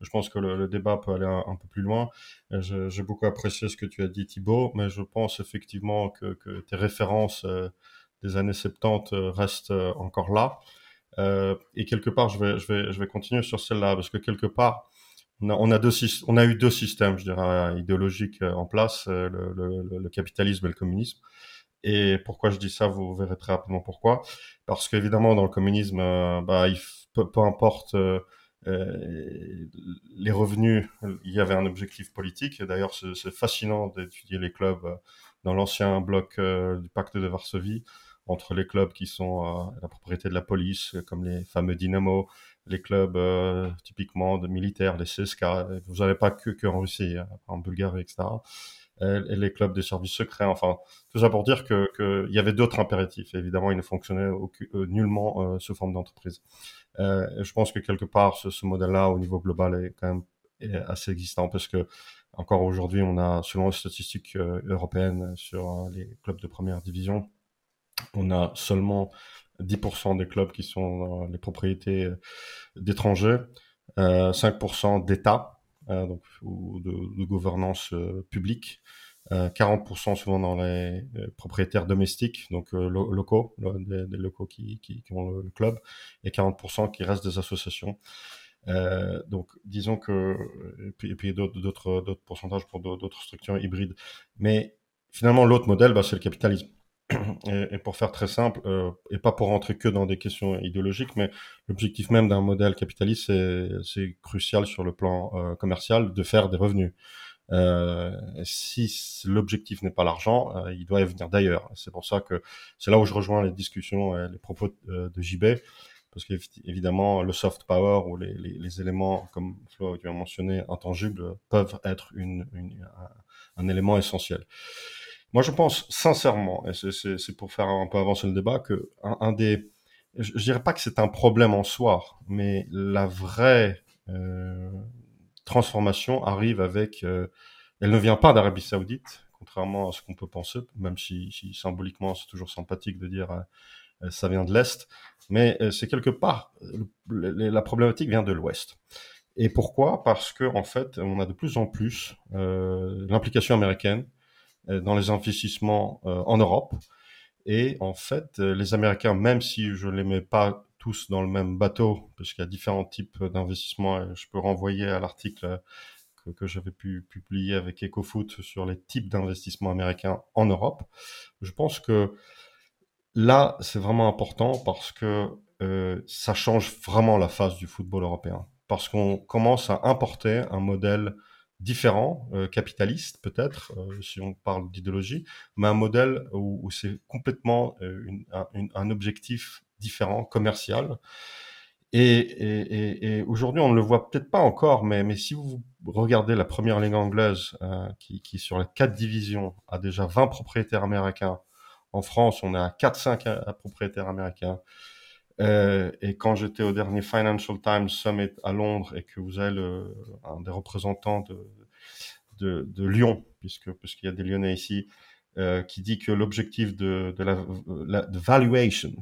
Je pense que le, débat peut aller un, peu plus loin. J'ai beaucoup apprécié ce que tu as dit Thibaut, mais je pense effectivement que, tes références des années 70 restent encore là. et quelque part, je vais continuer sur celle-là parce que quelque part, on a, on a, deux, on a eu deux systèmes, je dirais, idéologiques euh, en place, euh, le, le, le, capitalisme et le communisme. Et pourquoi je dis ça, vous verrez très rapidement pourquoi. Parce qu'évidemment, dans le communisme, euh, bah, il, peu, peu importe euh, les revenus, il y avait un objectif politique. D'ailleurs, c'est fascinant d'étudier les clubs dans l'ancien bloc du pacte de Varsovie, entre les clubs qui sont la propriété de la police, comme les fameux Dynamo, les clubs euh, typiquement de militaires, les CSK, vous n'avez pas que, que en Russie, hein, en Bulgarie, etc. Et les clubs des services secrets, enfin, tout ça pour dire que qu'il y avait d'autres impératifs. Évidemment, ils ne fonctionnaient euh, nullement euh, sous forme d'entreprise. Euh, je pense que quelque part, ce, ce modèle-là, au niveau global, est quand même assez existant parce que encore aujourd'hui, on a, selon les statistiques européennes sur les clubs de première division, on a seulement 10% des clubs qui sont les propriétés euh, d'étrangers, euh, 5% d'État, euh, donc ou de, de gouvernance euh, publique, 40% souvent dans les, propriétaires domestiques, donc locaux, des, locaux qui, qui, qui ont le, club, et 40% qui restent des associations. Euh, donc, disons que, et puis, puis d'autres, d'autres pourcentages pour d'autres structures hybrides. Mais finalement, l'autre modèle, bah, c'est le capitalisme. Et, et, pour faire très simple, euh, et pas pour rentrer que dans des questions idéologiques, mais l'objectif même d'un modèle capitaliste, c'est crucial sur le plan euh, commercial de faire des revenus. Euh, si l'objectif n'est pas l'argent, euh, il doit venir d'ailleurs. C'est pour ça que c'est là où je rejoins les discussions et les propos de, de JB, parce qu'évidemment, le soft power ou les, les, les éléments, comme Flo tu as mentionné, intangibles, peuvent être une, une, un, un élément essentiel. Moi, je pense sincèrement, et c'est pour faire un peu avancer le débat, que un, un des, je, je, dirais pas que c'est un problème en soi, mais la vraie euh, transformation arrive avec, euh, elle ne vient pas d'Arabie Saoudite, contrairement à ce qu'on peut penser, même si, si symboliquement c'est toujours sympathique de dire euh, ça vient de l'est, mais euh, c'est quelque part la problématique vient de l'ouest. Et pourquoi? Parce que en fait, on a de plus en plus euh, l'implication américaine euh, dans les investissements euh, en Europe. Et en fait, euh, les Américains, même si je les mets pas tous dans le même bateau, parce qu'il y a différents types d'investissements, je peux renvoyer à l'article que, j'avais pu publier avec EcoFoot sur les types d'investissements américains en Europe. Je pense que là, c'est vraiment important parce que euh, ça change vraiment la face du football européen. Parce qu'on commence à importer un modèle différent, euh, capitaliste peut-être, euh, si on parle d'idéologie, mais un modèle où, où c'est complètement euh, une, un, objectif différent, commercial. Et, et, et, et aujourd'hui, on ne le voit peut-être pas encore, mais, mais si vous regardez la première ligue anglaise, euh, qui, qui sur les quatre divisions a déjà 20 propriétaires américains, en France, on est à 4-5 propriétaires américains. Euh, et quand j'étais au dernier Financial Times Summit à Londres et que vous avez le, un des représentants de, de, de Lyon, puisque puisqu'il y a des Lyonnais ici, euh, qui dit que l'objectif de, de la, la valuation,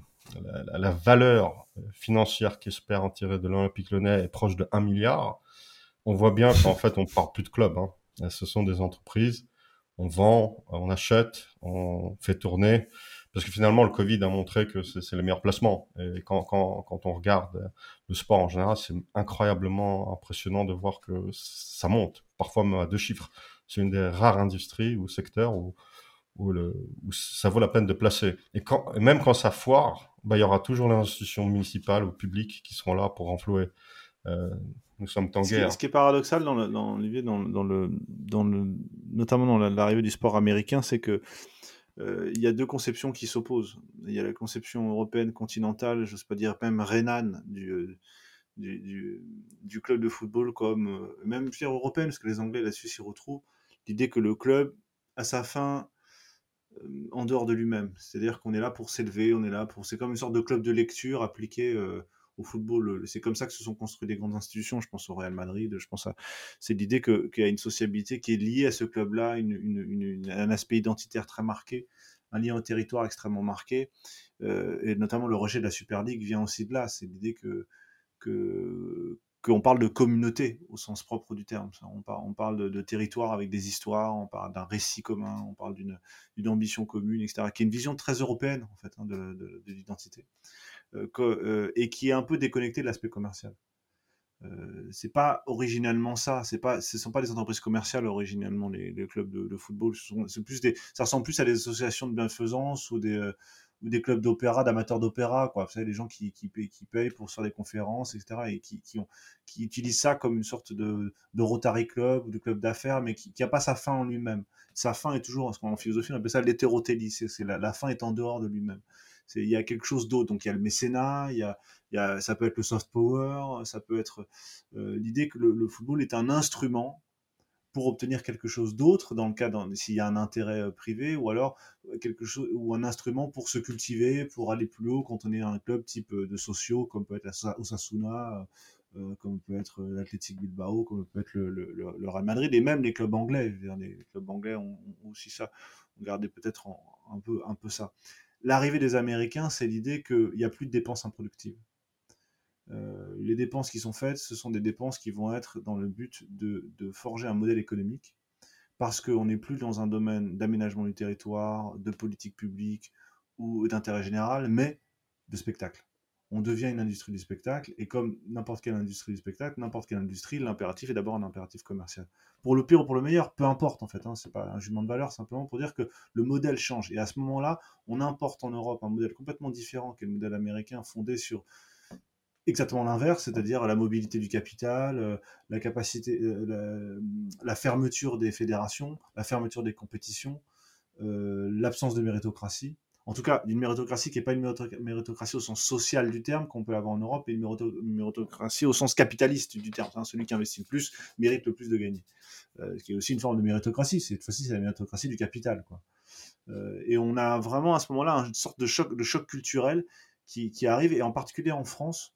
la, la, valeur financière qu'espère en tirer de l'Olympique Lyonnais est proche de 1 milliard, on voit bien qu'en fait on parle plus de clubs. Hein. Ce sont des entreprises. On vend, on achète, on fait tourner. Parce que finalement, le Covid a montré que c'est le meilleur placement. Et quand, quand, quand on regarde le sport en général, c'est incroyablement impressionnant de voir que ça monte, parfois même à deux chiffres. C'est une des rares industries ou secteurs où, où, le, où ça vaut la peine de placer. Et, quand, même quand ça foire, bah, il y aura toujours les institutions municipales ou publiques qui seront là pour renflouer. Euh, nous sommes en guerre. Ce qui est paradoxal dans, le, dans, dans, dans, le, dans le, notamment dans l'arrivée du sport américain, c'est que il y a deux conceptions qui s'opposent. Il y a la conception européenne continentale, je sais pas dire même rhénane du, du, club de football, comme euh, même européenne, parce que les Anglais là-dessus s'y retrouvent. L'idée que le club a sa fin euh, en dehors de lui-même. C'est-à-dire qu'on est là pour s'élever, on est là pour. C'est comme une sorte de club de lecture appliqué euh, au football. C'est comme ça que se sont construites des grandes institutions. Je pense au Real Madrid. Je pense à. C'est l'idée qu'il y a une sociabilité qui est liée à ce club-là, un aspect identitaire très marqué, un lien au territoire extrêmement marqué, euh, et notamment le rejet de la Super League vient aussi de là. C'est l'idée que que qu'on parle de communauté au sens propre du terme. On, parle, on parle de, territoire avec des histoires, on parle d'un récit commun, on parle d'une ambition commune, etc., qui est une vision très européenne en fait hein, de, de, l'identité, euh, euh, et qui est un peu déconnectée de l'aspect commercial. Euh, c'est pas originellement ça, c'est pas, ce sont pas des entreprises commerciales originellement les, clubs de, football, c'est plus des, ça ressemble plus à des associations de bienfaisance ou des euh, clubs d'opéra, d'amateurs d'opéra, quoi. Vous savez, les gens qui, payent, qui payent pour faire des conférences, etc. et qui, utilisent ça comme une sorte de, Rotary Club ou de club d'affaires, mais qui n'a pas sa fin en lui-même. Sa fin est toujours, en philosophie, on appelle ça l'hétérotélie, c'est la fin est en dehors de lui-même. Il y a quelque chose d'autre. Donc il y a le mécénat, il y a, ça peut être le soft power, ça peut être euh, l'idée que le, football est un instrument pour obtenir quelque chose d'autre dans le cas s'il y a un intérêt euh, privé ou alors euh, quelque chose ou un instrument pour se cultiver pour aller plus haut quand on est un club type de sociaux comme peut être Osasuna comme peut être l'Athletic Bilbao comme peut être le, Real Madrid et même les clubs anglais. Les clubs anglais ont, aussi ça. On gardait peut-être un peu un peu ça l'arrivée des Américains c'est l'idée qu'il n'y a plus de dépenses improductives euh, les dépenses qui sont faites, ce sont des dépenses qui vont être dans le but de, forger un modèle économique, parce qu'on n'est plus dans un domaine d'aménagement du territoire, de politique publique ou d'intérêt général, mais de spectacle. On devient une industrie du spectacle, et comme n'importe quelle industrie du spectacle, n'importe quelle industrie, l'impératif est d'abord un impératif commercial. Pour le pire ou pour le meilleur, peu importe en fait, hein, c'est pas un jugement de valeur, simplement pour dire que le modèle change. Et à ce moment-là, on importe en Europe un modèle complètement différent qu'est le modèle américain, fondé sur exactement l'inverse, c'est-à-dire la mobilité du capital, euh, euh, la, fermeture des fédérations, la fermeture des compétitions, euh, l'absence de méritocratie. En tout cas, une méritocratie qui n'est pas une méritocratie au sens social du terme qu'on peut avoir en Europe, et une méritocratie au sens capitaliste du terme. Celui qui investit le plus mérite le plus de gagner. ce qui est aussi une forme de méritocratie. Cette fois-ci, c'est la méritocratie du capital. Quoi. et on a vraiment à ce moment-là une sorte de choc, de choc culturel qui, arrive, et en particulier en France,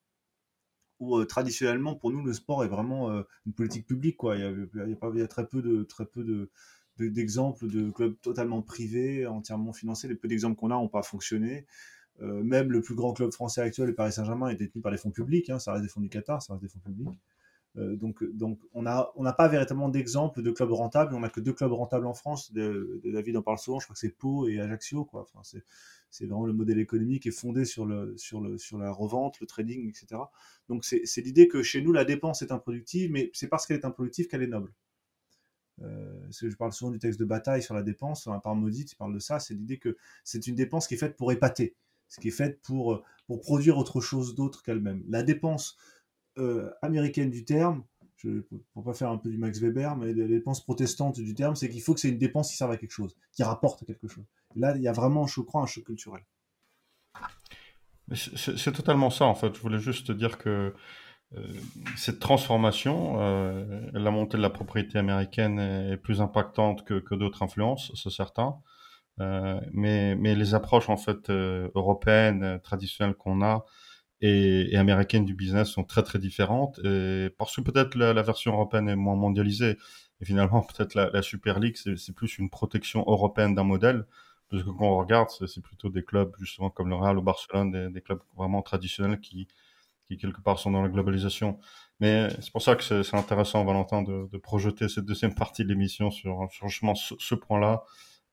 où traditionnellement pour nous le sport est vraiment une politique publique quoi. Il y, a, il, y a, très peu de très peu de d'exemples de, clubs totalement privés, entièrement financés. Les peu d'exemples qu'on a n'ont pas fonctionné. même le plus grand club français actuel, le Paris Saint-Germain, est détenu par des fonds publics. Hein, ça reste des fonds du Qatar, ça reste des fonds publics. donc, donc, on n'a on pas véritablement d'exemple de clubs rentables. On n'a que deux clubs rentables en France. De, de David en parle souvent. Je crois que c'est Pau et Ajaccio. C'est vraiment le modèle économique est fondé sur, le, sur, le, sur la revente, le trading, etc. Donc c'est l'idée que chez nous, la dépense est improductive, mais c'est parce qu'elle est improductive qu'elle est noble. Euh, je parle souvent du texte de bataille sur la dépense, sur la part maudite, il parle de ça, c'est l'idée que c'est une dépense qui est faite pour épater, ce qui est faite pour, pour produire autre chose d'autre qu'elle-même. La dépense euh, américaine du terme, je, pour pas faire un peu du Max Weber, mais la dépense protestante du terme, c'est qu'il faut que c'est une dépense qui serve à quelque chose, qui rapporte quelque chose. Là, il y a vraiment, je crois, un choc culturel. C'est totalement ça, en fait. Je voulais juste te dire que euh, cette transformation, euh, la montée de la propriété américaine est, plus impactante que, d'autres influences, c'est certain. Euh, mais, les approches en fait européennes traditionnelles qu'on a et, américaines du business sont très très différentes. Parce que peut-être la, version européenne est moins mondialisée et finalement peut-être la, Super League c'est plus une protection européenne d'un modèle parce que quand on regarde, c'est plutôt des clubs, justement, comme le Real ou Barcelone, des clubs vraiment traditionnels qui, qui, quelque part, sont dans la globalisation. Mais c'est pour ça que c'est intéressant, Valentin, de, projeter cette deuxième partie de l'émission sur, sur justement ce, point-là,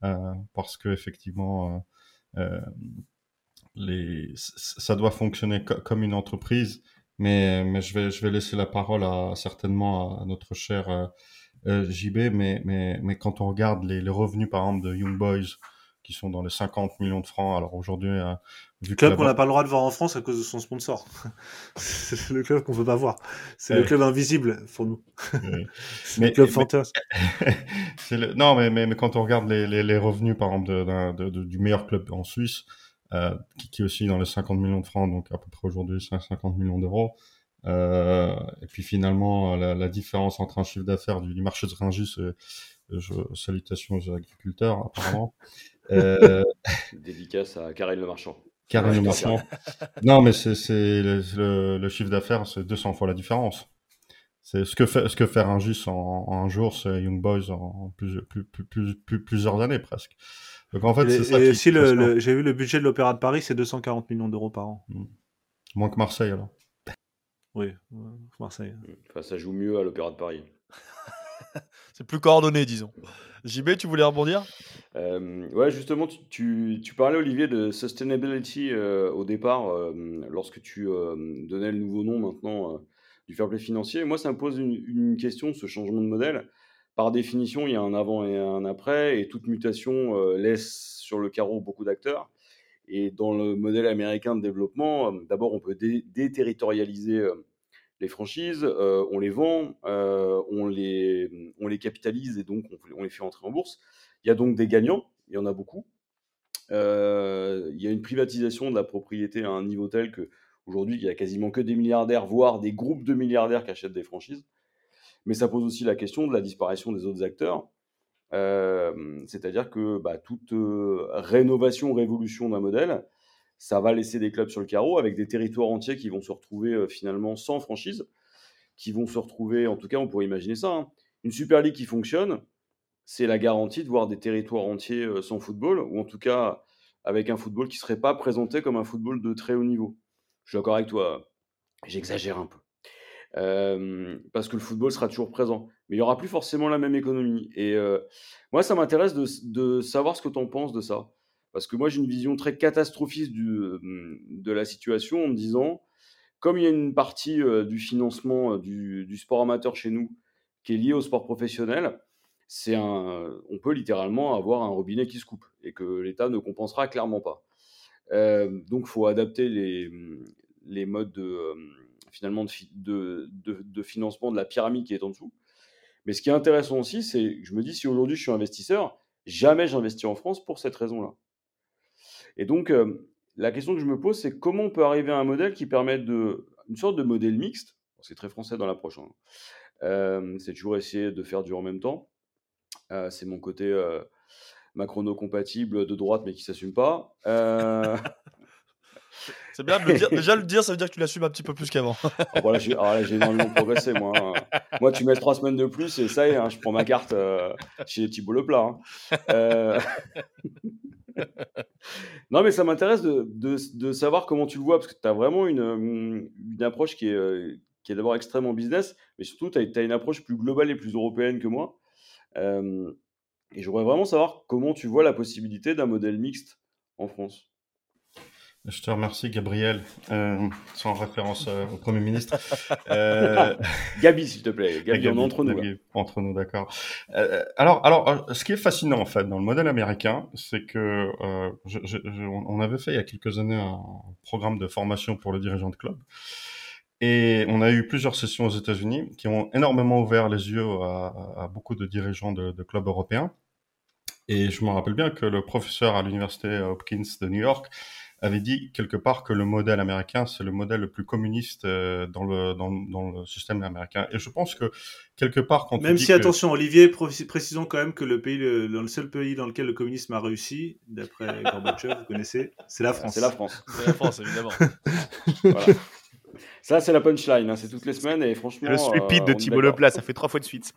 euh, parce que effectivement, euh, euh les, ça doit fonctionner comme une entreprise. Mais, mais je, vais, je vais laisser la parole certainement à notre cher euh, euh JB. Mais, mais, mais quand on regarde les, les revenus, par exemple, de Young Boys, qui sont dans les 50 millions de francs. Alors aujourd'hui, euh, vu club qu'on n'a pas le droit de voir en France à cause de son sponsor. c'est le club qu'on ne veut pas voir. C'est le club invisible pour nous. mais, le club fantasme. Non, mais, mais, quand on regarde les, les, revenus, par exemple, de, du meilleur club en Suisse, euh, qui, qui, est aussi dans les 50 millions de francs, donc à peu près aujourd'hui 50 millions d'euros. Euh, et puis finalement, la, la, différence entre un chiffre d'affaires du, marché de Rungis, je, salutations aux agriculteurs apparemment. Dédicace à Karel Le Marchand. Karel Le Marchand. non, mais c'est le, le, chiffre d'affaires, c'est 200 fois la différence. C'est ce que fait ce que faire un en, en, un jour, c'est Young Boys en plus, plus, plus, plus, plusieurs années presque. Donc en fait, c'est ça. Et si le, j'ai vu le budget de l'Opéra de Paris, c'est 240 millions d'euros par an. Hmm. Moins que Marseille alors. Oui, Marseille. Enfin, ça joue mieux à l'Opéra de Paris. c'est plus coordonné, disons. JB, tu voulais rebondir? Euh, Ouais, justement, tu, parlais, Olivier, de sustainability euh, au départ, euh, lorsque tu donnais le nouveau nom maintenant du fair play financier. Moi, ça me pose une, question, ce changement de modèle. Par définition, il y a un avant et un après, et toute mutation laisse sur le carreau beaucoup d'acteurs. Et dans le modèle américain de développement, d'abord, on peut déterritorialiser les franchises, euh, on les vend, euh, on, les, on les capitalise et donc on, les fait entrer en bourse. Il y a donc des gagnants, il y en a beaucoup. Euh, il y a une privatisation de la propriété à un niveau tel que aujourd'hui il y a quasiment que des milliardaires, voire des groupes de milliardaires qui achètent des franchises. Mais ça pose aussi la question de la disparition des autres acteurs. C'est-à-dire que bah, toute rénovation, révolution d'un modèle, ça va laisser des clubs sur le carreau avec des territoires entiers qui vont se retrouver euh, finalement sans franchise, qui vont se retrouver, en tout cas on pourrait imaginer ça, hein. une Super League qui fonctionne, c'est la garantie de voir des territoires entiers euh, sans football, ou en tout cas avec un football qui ne serait pas présenté comme un football de très haut niveau. Je suis d'accord avec toi, j'exagère un peu. Euh, parce que le football sera toujours présent. Mais il n'y aura plus forcément la même économie. Et moi, ça m'intéresse de, de, savoir ce que tu en penses de ça. Parce que moi, j'ai une vision très catastrophiste euh, de la situation en me disant, comme il y a une partie euh, du financement euh, du, sport amateur chez nous qui est liée au sport professionnel, c'est un, on peut littéralement avoir un robinet qui se coupe et que l'État ne compensera clairement pas. donc, il faut adapter les, modes de, finalement de, financement de la pyramide qui est en dessous. Mais ce qui est intéressant aussi, c'est que je me dis, si aujourd'hui je suis investisseur, jamais j'investis en France pour cette raison-là. Et donc, euh, la question que je me pose, c'est comment on peut arriver à un modèle qui permette de, une sorte de modèle mixte. C'est très français dans l'approche. Hein. Euh, c'est toujours essayer de faire du en même temps. Euh, c'est mon côté macrono-compatible de droite, mais qui s'assume pas. c'est bien de le dire. Déjà, le dire, ça veut dire que tu l'assumes un petit peu plus qu'avant. Ah, voilà, j'ai énormément progressé, moi. Hein. Moi, tu mets trois semaines de plus et ça y est, hein, je prends ma carte chez Thibault Leplat. Hein. non, mais ça m'intéresse de, de, savoir comment tu le vois, parce que tu as vraiment une, une, approche qui est, euh, qui est d'abord extrêmement business, mais surtout, tu as, une approche plus globale et plus européenne que moi. Euh, et j'aimerais vraiment savoir comment tu vois la possibilité d'un modèle mixte en France. Je te remercie, Gabriel, euh, sans référence euh, au Premier ministre. Euh... Gabi, s'il te plaît. Gabi, on entre nous. entre nous, d'accord. Alors, alors, ce qui est fascinant, en fait, dans le modèle américain, c'est que je, je, on avait fait il y a quelques années un programme de formation pour le dirigeant de club. Et on a eu plusieurs sessions aux États-Unis qui ont énormément ouvert les yeux à, à beaucoup de dirigeants de, de clubs européens. Et je me rappelle bien que le professeur à l'université Hopkins de New York avait dit quelque part que le modèle américain, c'est le modèle le plus communiste euh, dans, le, dans, dans, le système américain. Et je pense que quelque part, quand même si attention, Olivier, précisons quand même que le pays, le, seul pays dans lequel le communisme a réussi, d'après Gorbatchev, vous connaissez, c'est la France. C'est la France. C'est la France, évidemment. voilà. Ça, c'est la punchline. Hein, c'est toutes les semaines et franchement. Le stupide de Thibault Leplat, ça fait trois fois de suite.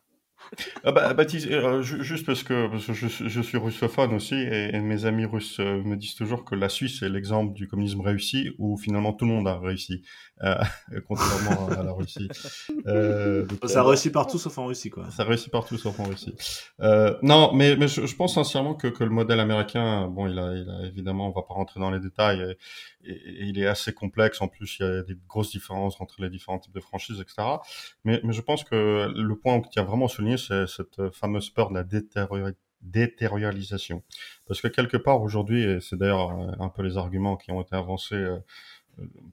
Ah bah, Baptiste, euh, juste parce que, parce que je, je, suis russophone aussi, et, mes amis russes euh, me disent toujours que la Suisse est l'exemple du communisme réussi, où finalement tout le monde a réussi, euh, contrairement à la Russie. Euh, ça réussit partout sauf en Russie, quoi. Ça réussit partout sauf en Russie. non, mais, mais je, je, pense sincèrement que, que le modèle américain, bon, il a, il a évidemment, on va pas rentrer dans les détails, et, il est assez complexe. En plus, il y a des grosses différences entre les différents types de franchises, etc. Mais, je pense que le point qui a vraiment souligné, c'est cette fameuse peur de la détériorisation. Parce que quelque part aujourd'hui, et c'est d'ailleurs un peu les arguments qui ont été avancés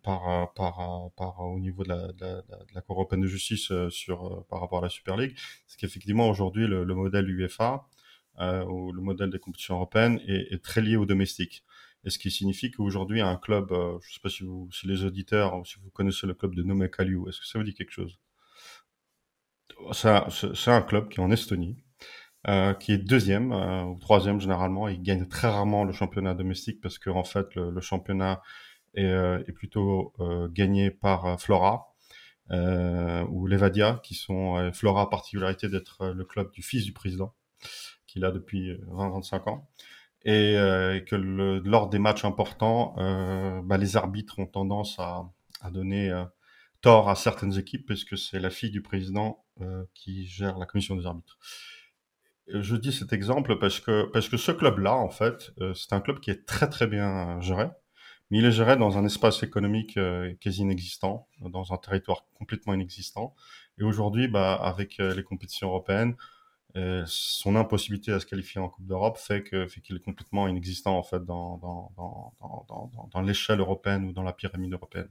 par, par, par, au niveau de la, Cour européenne de justice sur, par rapport à la Super League, c'est qu'effectivement aujourd'hui le, le, modèle UEFA euh, ou le modèle des compétitions européennes est, très lié au domestique. Et ce qui signifie qu'aujourd'hui un club, euh, je ne sais pas si, vous, les auditeurs si vous connaissez le club de Nome est-ce que ça vous dit quelque chose? C'est un club qui est en Estonie, euh, qui est deuxième euh, ou troisième généralement. Il gagne très rarement le championnat domestique parce que en fait le, championnat est, plutôt gagné par Flora ou Levadia, qui sont Flora a particularité d'être le club du fils du président, qu'il a depuis 20-25 ans. Et, et que le, lors des matchs importants, bah, les arbitres ont tendance à, à donner tort à certaines équipes parce que c'est la fille du président qui gère la commission des arbitres je dis cet exemple parce que parce que ce club-là, en fait, euh, c'est un club qui est très très bien géré mais il est géré dans un espace économique euh, quasi inexistant, dans un territoire complètement inexistant. Et aujourd'hui, bah, avec euh, les compétitions européennes, euh, son impossibilité à se qualifier en Coupe d'Europe fait qu'il est complètement inexistant en fait dans l'échelle européenne ou dans la pyramide européenne.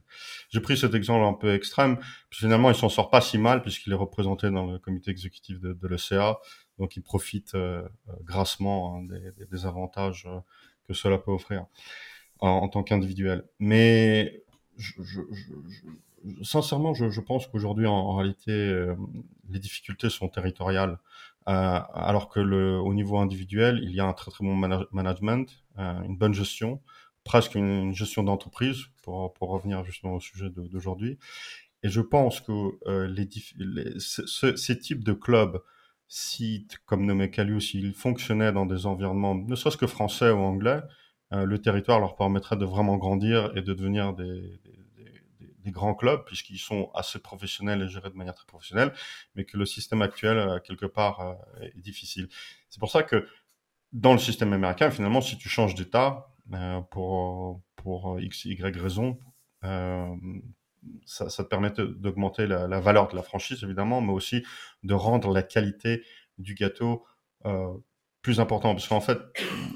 J'ai pris cet exemple un peu extrême, puis finalement il s'en sort pas si mal puisqu'il est représenté dans le comité exécutif de, de l'ECA, donc il profite euh, grassement hein, des, avantages que cela peut offrir en, tant qu'individuel. Mais sincèrement, je, pense qu'aujourd'hui, en, réalité, euh, les difficultés sont territoriales, euh, alors que le, au niveau individuel, il y a un très très bon management, euh, une bonne gestion, presque une, gestion d'entreprise, pour, pour revenir justement au sujet d'aujourd'hui. Et je pense que euh, les, les ce, ces types de clubs, si, comme nommé Calius, s'ils fonctionnaient dans des environnements, ne serait-ce que français ou anglais, euh, le territoire leur permettrait de vraiment grandir et de devenir des, grands clubs, puisqu'ils sont assez professionnels et gérés de manière très professionnelle, mais que le système actuel, euh, quelque part, euh, est difficile. C'est pour ça que dans le système américain, finalement, si tu changes d'État pour, pour X, Y raison, ça, te permet d'augmenter la, valeur de la franchise, évidemment, mais aussi de rendre la qualité du gâteau euh, plus important parce qu'en fait,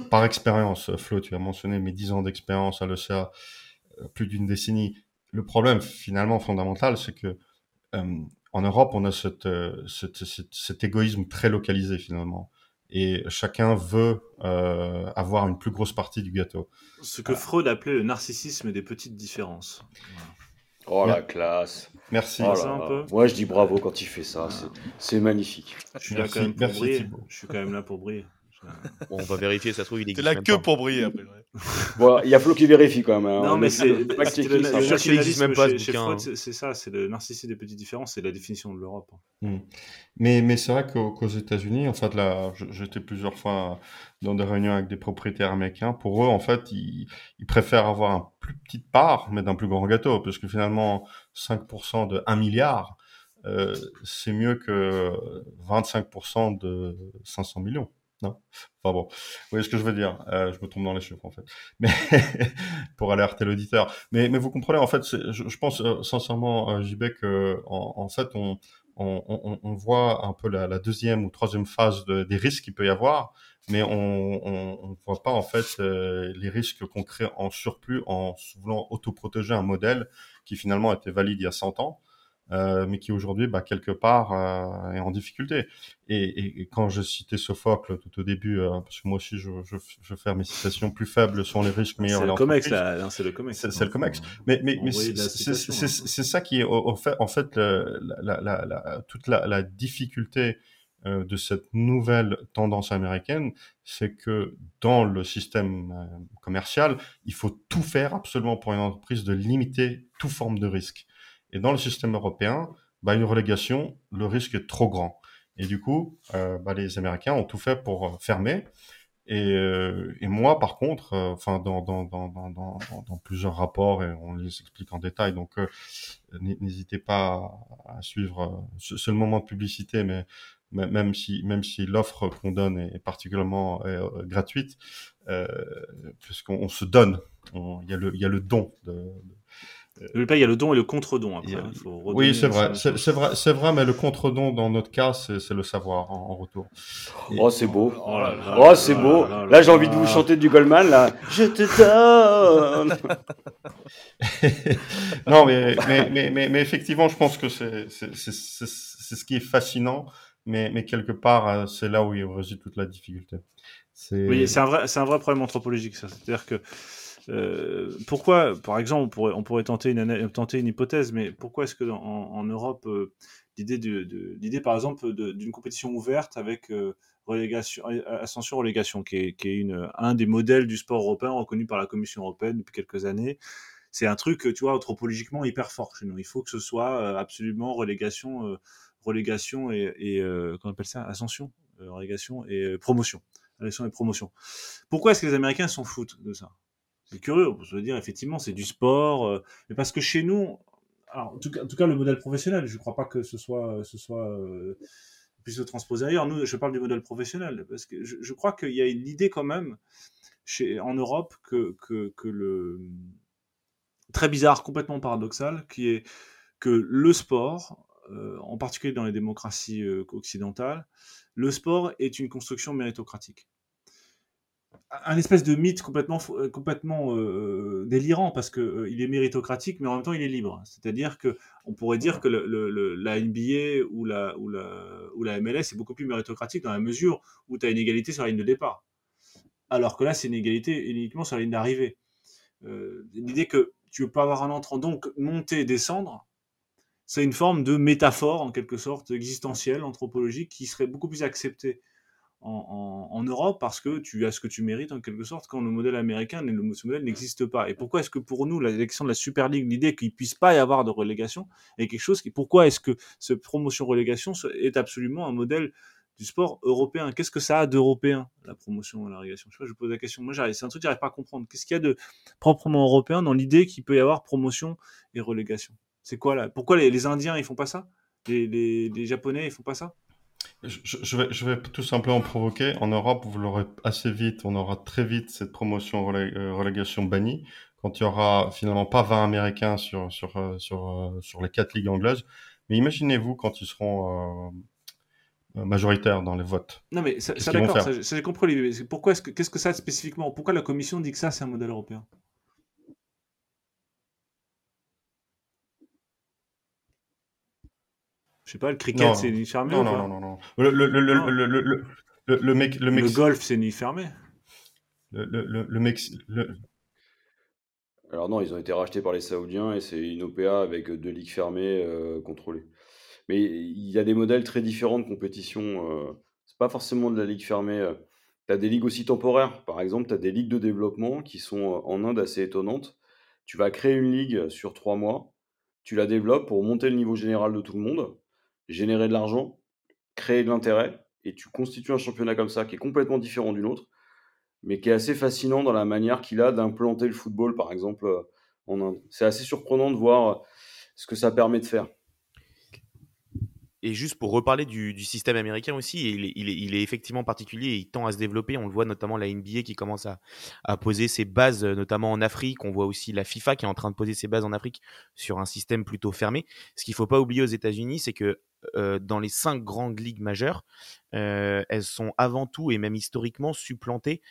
par expérience, Flo, tu as mentionné mes 10 ans d'expérience à l'ECA, euh, plus d'une décennie. Le problème finalement fondamental, c'est que euh, en Europe, on a cette, euh, cette, cette, cet égoïsme très localisé finalement. Et chacun veut euh, avoir une plus grosse partie du gâteau. Ce que Freud appelait le narcissisme des petites différences. Oh la classe. Merci. Oh là, un peu. Moi, je dis bravo quand il fait ça. C'est magnifique. Je suis là quand même pour Merci, briller. Je suis quand même là pour briller. Bon, on va vérifier, ça se trouve, il existe. T'es là que pour briller après. bon, il y a Flo qui vérifie quand même. Hein. Non, mais c'est le, le nationalisme même pas chez, chez Freud, c'est ça, c'est le narcissisme des petites différences, c'est la définition de l'Europe. Mmh. Mais, mais c'est vrai qu'aux qu États-Unis, en fait, là, j'étais plusieurs fois dans des réunions avec des propriétaires américains. Pour eux, en fait, ils, ils préfèrent avoir un plus petite part, mais d'un plus grand gâteau, parce que finalement, 5% de 1 milliard, euh, c'est mieux que 25% de 500 millions. Non Enfin bon, vous voyez ce que je veux dire. Euh, je me trompe dans les chiffres en fait. Mais pour alerter l'auditeur. Mais, mais vous comprenez, en fait, je, pense euh, sincèrement, euh, JB, que en, en fait, on, on, on, on, voit un peu la, la, deuxième ou troisième phase de, des risques qu'il peut y avoir, mais on ne voit pas en fait euh, les risques qu'on crée en surplus en voulant autoprotéger un modèle qui finalement était valide il y a 100 ans euh, mais qui aujourd'hui, bah, quelque part, euh, est en difficulté. Et, et, et, quand je citais Sophocle tout au début, euh, parce que moi aussi, je, je, je fais mes citations plus faibles sont les risques meilleurs. C'est le COMEX, là. C'est le COMEX. C'est le COMEX. Mais, mais, mais c'est ça qui est, au, fait, en fait, la, la, la, toute la, la difficulté euh, de cette nouvelle tendance américaine, c'est que dans le système euh, commercial, il faut tout faire absolument pour une entreprise de limiter toute forme de risque. Et dans le système européen, bah, une relégation, le risque est trop grand. Et du coup, euh, bah, les Américains ont tout fait pour euh, fermer. Et, euh, et moi, par contre, euh, enfin, dans, dans, dans, dans, dans, plusieurs rapports, et on les explique en détail, donc euh, n'hésitez pas à, suivre. C'est le moment de publicité, mais même si même si l'offre qu'on donne est particulièrement gratuite, puisqu'on se donne, il y a le y a le don de Pas, il y a le don et le contre-don. Après, hein, oui, c'est vrai. C'est vrai, c'est vrai, mais le contre-don dans notre cas, c'est le savoir en, retour. Oh, c'est beau. Oh, oh c'est beau. Là, j'ai envie de vous chanter du Goldman. Là, je te donne. non, mais, mais, mais, mais, effectivement, je pense que c'est ce qui est fascinant, mais, mais quelque part, euh, c'est là où il réside toute la difficulté. Oui, c'est un vrai, c'est un vrai problème anthropologique, ça. C'est-à-dire que euh, pourquoi, par exemple, on pourrait, on pourrait tenter, une, tenter une hypothèse, mais pourquoi est-ce que en, en Europe, euh, l'idée, de, de, l'idée, par exemple, d'une compétition ouverte avec euh, relégation, ascension-relégation, qui est, qui est une, un des modèles du sport européen reconnu par la Commission européenne depuis quelques années, c'est un truc, tu vois, anthropologiquement hyper fort chez nous. Il faut que ce soit absolument relégation, relégation et, et comment on appelle ça, ascension, relégation et promotion, relégation et promotion. Pourquoi est-ce que les Américains s'en foutent de ça? C'est curieux, je veux dire, effectivement, c'est du sport, euh, mais parce que chez nous, alors, en, tout cas, le modèle professionnel, je ne crois pas que ce soit, ce soit euh, puisse se transposer ailleurs. Nous, je parle du modèle professionnel, parce que je, crois qu'il y a une idée quand même en Europe que, le très bizarre, complètement paradoxal, qui est que le sport, euh, en particulier dans les démocraties euh, occidentales, le sport est une construction méritocratique un espèce de mythe complètement, euh, complètement euh, délirant parce que euh, il est méritocratique, mais en même temps il est libre. C'est-à-dire que on pourrait dire que le, la NBA ou la, ou, la, ou la MLS est beaucoup plus méritocratique dans la mesure où tu as une égalité sur la ligne de départ. Alors que là, c'est une égalité uniquement sur la ligne d'arrivée. L'idée que tu veux pas avoir un entrant, donc monter, descendre, c'est une forme de métaphore en quelque sorte existentielle, anthropologique, qui serait beaucoup plus acceptée en, Europe parce que tu as ce que tu mérites en quelque sorte quand le modèle américain, le modèle n'existe pas. Et pourquoi est-ce que pour nous, l'élection de la Super League, l'idée qu'il puisse pas y avoir de relégation est quelque chose qui, pourquoi est-ce que ce promotion-relégation est absolument un modèle du sport européen? Qu'est-ce que ça a d'européen, la promotion la relégation? Je sais pas, je pose la question. Moi, c'est un truc que j'arrive pas à comprendre. Qu'est-ce qu'il y a de proprement européen dans l'idée qu'il peut y avoir promotion et relégation? C'est quoi là? Pourquoi les, Indiens, ils font pas ça? Les, les, les Japonais, ils font pas ça? Je, vais, je vais tout simplement provoquer. En Europe, vous l'aurez assez vite, on aura très vite cette promotion euh, relégation bannie. Quand il y aura finalement pas 20 Américains sur, sur, euh, sur, euh, sur les quatre ligues anglaises. Mais imaginez-vous quand ils seront majoritaires dans les votes. Non, mais ça, ça d'accord, ça, j'ai compris. Pourquoi est-ce que, qu'est-ce que ça spécifiquement Pourquoi la Commission dit que ça, c'est un modèle européen? Je sais pas, le cricket, c'est ni fermé non, non, non, non, Le, le, le, le, le, le, mec, le, le golf, c'est ni fermé. Le, le, le, Mex... Alors non, ils ont été rachetés par les Saoudiens et c'est une OPA avec deux ligues fermées euh, contrôlées. Mais il y a des modèles très différents de compétition. Euh, c'est pas forcément de la ligue fermée. Euh. Tu as des ligues aussi temporaires. Par exemple, tu as des ligues de développement qui sont en Inde assez étonnantes. Tu vas créer une ligue sur trois mois, tu la développes pour monter le niveau général de tout le monde générer de l'argent, créer de l'intérêt, et tu constitues un championnat comme ça qui est complètement différent d'une autre, mais qui est assez fascinant dans la manière qu'il a d'implanter le football, par exemple, euh, en Inde. C'est assez surprenant de voir euh, ce que ça permet de faire. Et juste pour reparler du, système américain aussi, il est, effectivement particulier et il tend à se développer. On le voit notamment la NBA qui commence à, à, poser ses bases, euh, notamment en Afrique. On voit aussi la FIFA qui est en train de poser ses bases en Afrique sur un système plutôt fermé. Ce qu'il ne faut pas oublier aux États-Unis, c'est que euh, dans les cinq grandes ligues majeures, euh, elles sont avant tout et même historiquement supplantées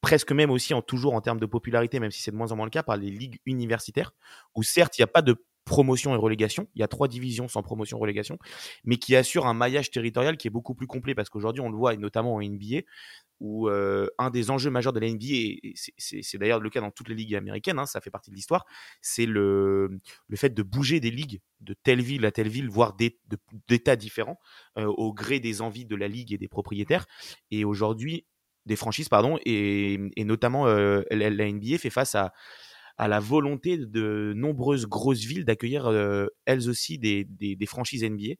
presque même aussi en toujours en termes de popularité, même si c'est de moins en moins le cas, par les ligues universitaires, où certes il n'y a pas de promotion et relégation, il y a trois divisions sans promotion et relégation, mais qui assurent un maillage territorial qui est beaucoup plus complet, parce qu'aujourd'hui on le voit, et notamment en NBA, où euh, un des enjeux majeurs de la NBA, et c'est d'ailleurs le cas dans toutes les ligues américaines, hein, ça fait partie de l'histoire, c'est le, le fait de bouger des ligues de telle ville à telle ville, voire d'états différents, euh, au gré des envies de la ligue et des propriétaires. Et aujourd'hui, des franchises, pardon, et, et notamment euh, la, NBA fait face à, à la volonté de nombreuses grosses villes d'accueillir elles aussi des, des, franchises NBA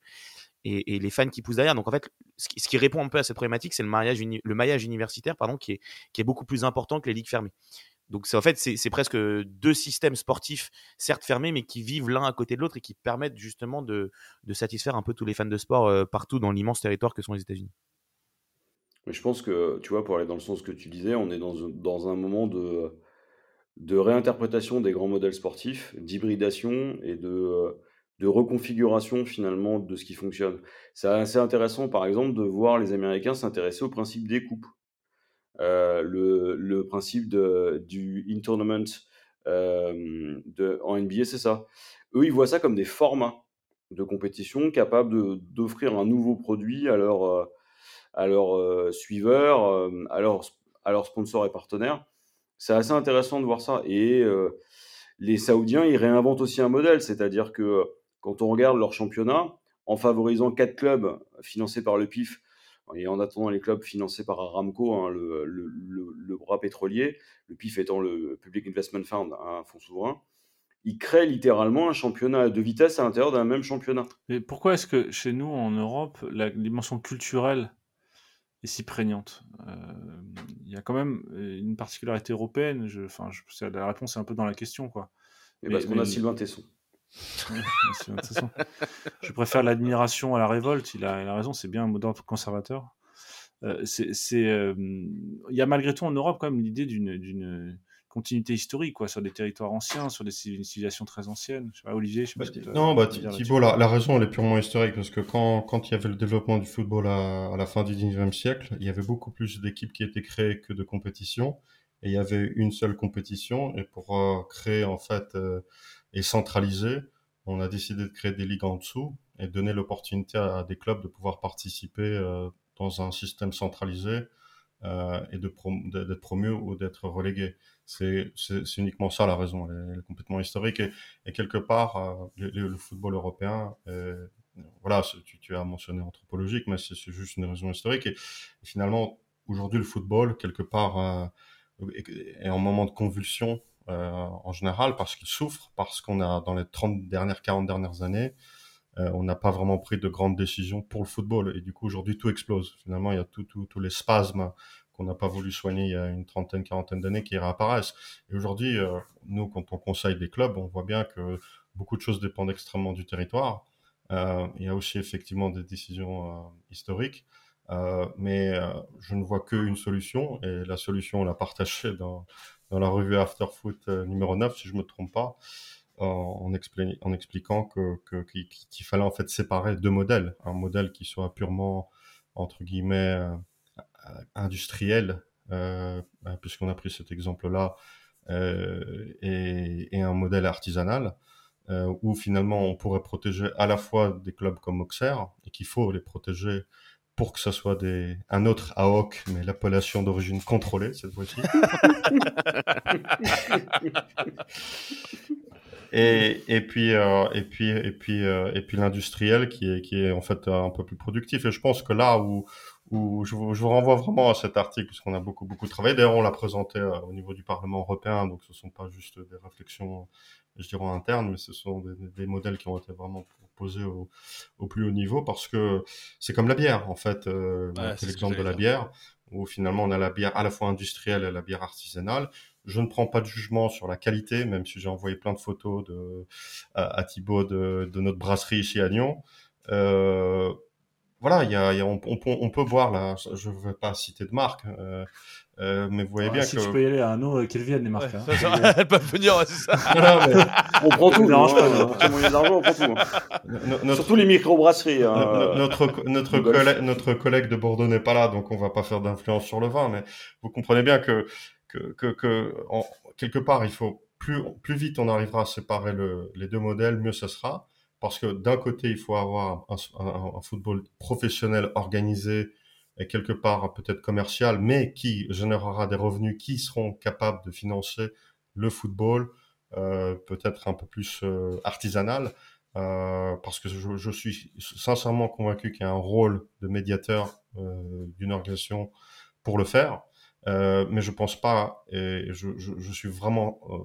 et, les fans qui poussent derrière. Donc en fait, ce qui, répond un peu à cette problématique, c'est le, le maillage universitaire pardon, qui, est, qui est beaucoup plus important que les ligues fermées. Donc c'est en fait c'est presque deux systèmes sportifs certes fermés mais qui vivent l'un à côté de l'autre et qui permettent justement de, de, satisfaire un peu tous les fans de sport euh, partout dans l'immense territoire que sont les États-Unis. Mais je pense que tu vois pour aller dans le sens que tu disais, on est dans, dans un moment de de réinterprétation des grands modèles sportifs, d'hybridation et de, de reconfiguration finalement de ce qui fonctionne. C'est assez intéressant par exemple de voir les Américains s'intéresser au principe des coupes. Euh, le, le, principe de, du in-tournament euh, en NBA, c'est ça. Eux, ils voient ça comme des formats de compétition capables d'offrir un nouveau produit à leurs euh, suiveurs, à leurs sponsors et partenaires. C'est assez intéressant de voir ça. Et les Saoudiens, ils réinventent aussi un modèle, c'est-à-dire que quand on regarde leur championnat, en favorisant quatre clubs financés par le PIF, et en attendant les clubs financés par Aramco, hein, le, bras pétrolier, le PIF étant le Public Investment Fund, un fonds souverain, ils créent littéralement un championnat de vitesse à l'intérieur d'un même championnat. Mais pourquoi est-ce que chez nous, en Europe, la dimension culturelle est si prégnante euh, Il y a quand même une particularité européenne. Je, enfin, je, la réponse est un peu dans la question, quoi. Mais, parce qu'on a Sylvain Tesson. je préfère l'admiration à la révolte. Il a, raison, c'est bien un mot conservateur. Euh, c'est, euh, il y a malgré tout en Europe quand même l'idée d'une, continuité historique, quoi, sur des territoires anciens, sur des civilisations très anciennes. Je sais pas, Olivier, je sais pas bah, Non, bah, Thibault, la, la, raison, elle est purement historique, parce que quand, quand il y avait le développement du football à, la fin du 19e siècle, il y avait beaucoup plus d'équipes qui étaient créées que de compétitions, et il y avait une seule compétition, et pour euh, créer, en fait, et centralisé, on a décidé de créer des ligues en dessous et donner l'opportunité à, des clubs de pouvoir participer euh, dans un système centralisé euh, et d'être promu ou d'être relégué. C'est uniquement ça la raison, elle est, complètement historique. Et, quelque part euh, le, football européen, voilà, tu, as mentionné anthropologique, mais c'est juste une raison historique. Et, finalement aujourd'hui le football quelque part est en moment de convulsion euh, en général parce qu'ils souffrent, parce qu'on a dans les 30 dernières, 40 dernières années, euh, on n'a pas vraiment pris de grandes décisions pour le football. Et du coup, aujourd'hui, tout explose. Finalement, il y a tous tout, les spasmes qu'on n'a pas voulu soigner il y a une trentaine, quarantaine d'années qui réapparaissent. Et aujourd'hui, euh, nous, quand on conseille des clubs, on voit bien que beaucoup de choses dépendent extrêmement du territoire. il y a aussi effectivement des décisions historiques. mais je ne vois qu'une solution, et la solution, on l'a partagée dans, dans la revue After Foot euh, numéro 9, si je me trompe pas, en, expliquant qu'il fallait en fait séparer deux modèles. Un modèle qui soit purement, entre guillemets, euh, industriel, euh, puisqu'on a pris cet exemple-là, euh, et, un modèle artisanal, euh, où finalement on pourrait protéger à la fois des clubs comme Auxerre, et qu'il faut les protéger pour que ce soit un autre AOC, mais l'appellation d'origine contrôlée cette fois-ci. et, et, puis, euh, et puis, et puis, euh, et puis l'industriel qui est, qui est en fait un peu plus productif. Et je pense que là où, où je, vous, je vous renvoie vraiment à cet article, parce qu'on a beaucoup, beaucoup travaillé. D'ailleurs, on l'a présenté euh, au niveau du Parlement européen, donc ce ne sont pas juste des réflexions, je dirais, internes, mais ce sont des, des modèles qui ont été vraiment posé au, au, plus haut niveau parce que c'est comme la bière en fait. Euh, c'est l'exemple de la bière où finalement on a la bière à la fois industrielle et la bière artisanale. Je ne prends pas de jugement sur la qualité, même si j'ai envoyé plein de photos de, à, à Thibaut de, de, notre brasserie ici à Lyon. Euh, voilà, il y a, y a on, on, on, peut boire là. Je ne vais pas citer de marque, euh, euh, mais vous voyez bien si que. Si tu peux y aller à un autre, qu'elles viennent les marques. Ouais, hein. Elles peuvent venir, c'est ça. on prend tout. Non, hein, moyen d'argent, on prend tout. Hein. Notre... Surtout les microbrasseries. Hein. Notre, notre, collègue, notre collègue de Bordeaux n'est pas là, donc on va pas faire d'influence sur le vin, mais vous comprenez bien que, que, que, que en, quelque part, il faut plus, plus vite on arrivera à séparer le, les deux modèles, mieux ce sera. Parce que d'un côté, il faut avoir un, un, un football professionnel organisé et quelque part peut-être commercial, mais qui générera des revenus qui seront capables de financer le football, euh, peut-être un peu plus euh, artisanal, euh, parce que je, je, suis sincèrement convaincu qu'il y a un rôle de médiateur euh, d'une organisation pour le faire, euh, mais je pense pas, et je, suis vraiment euh,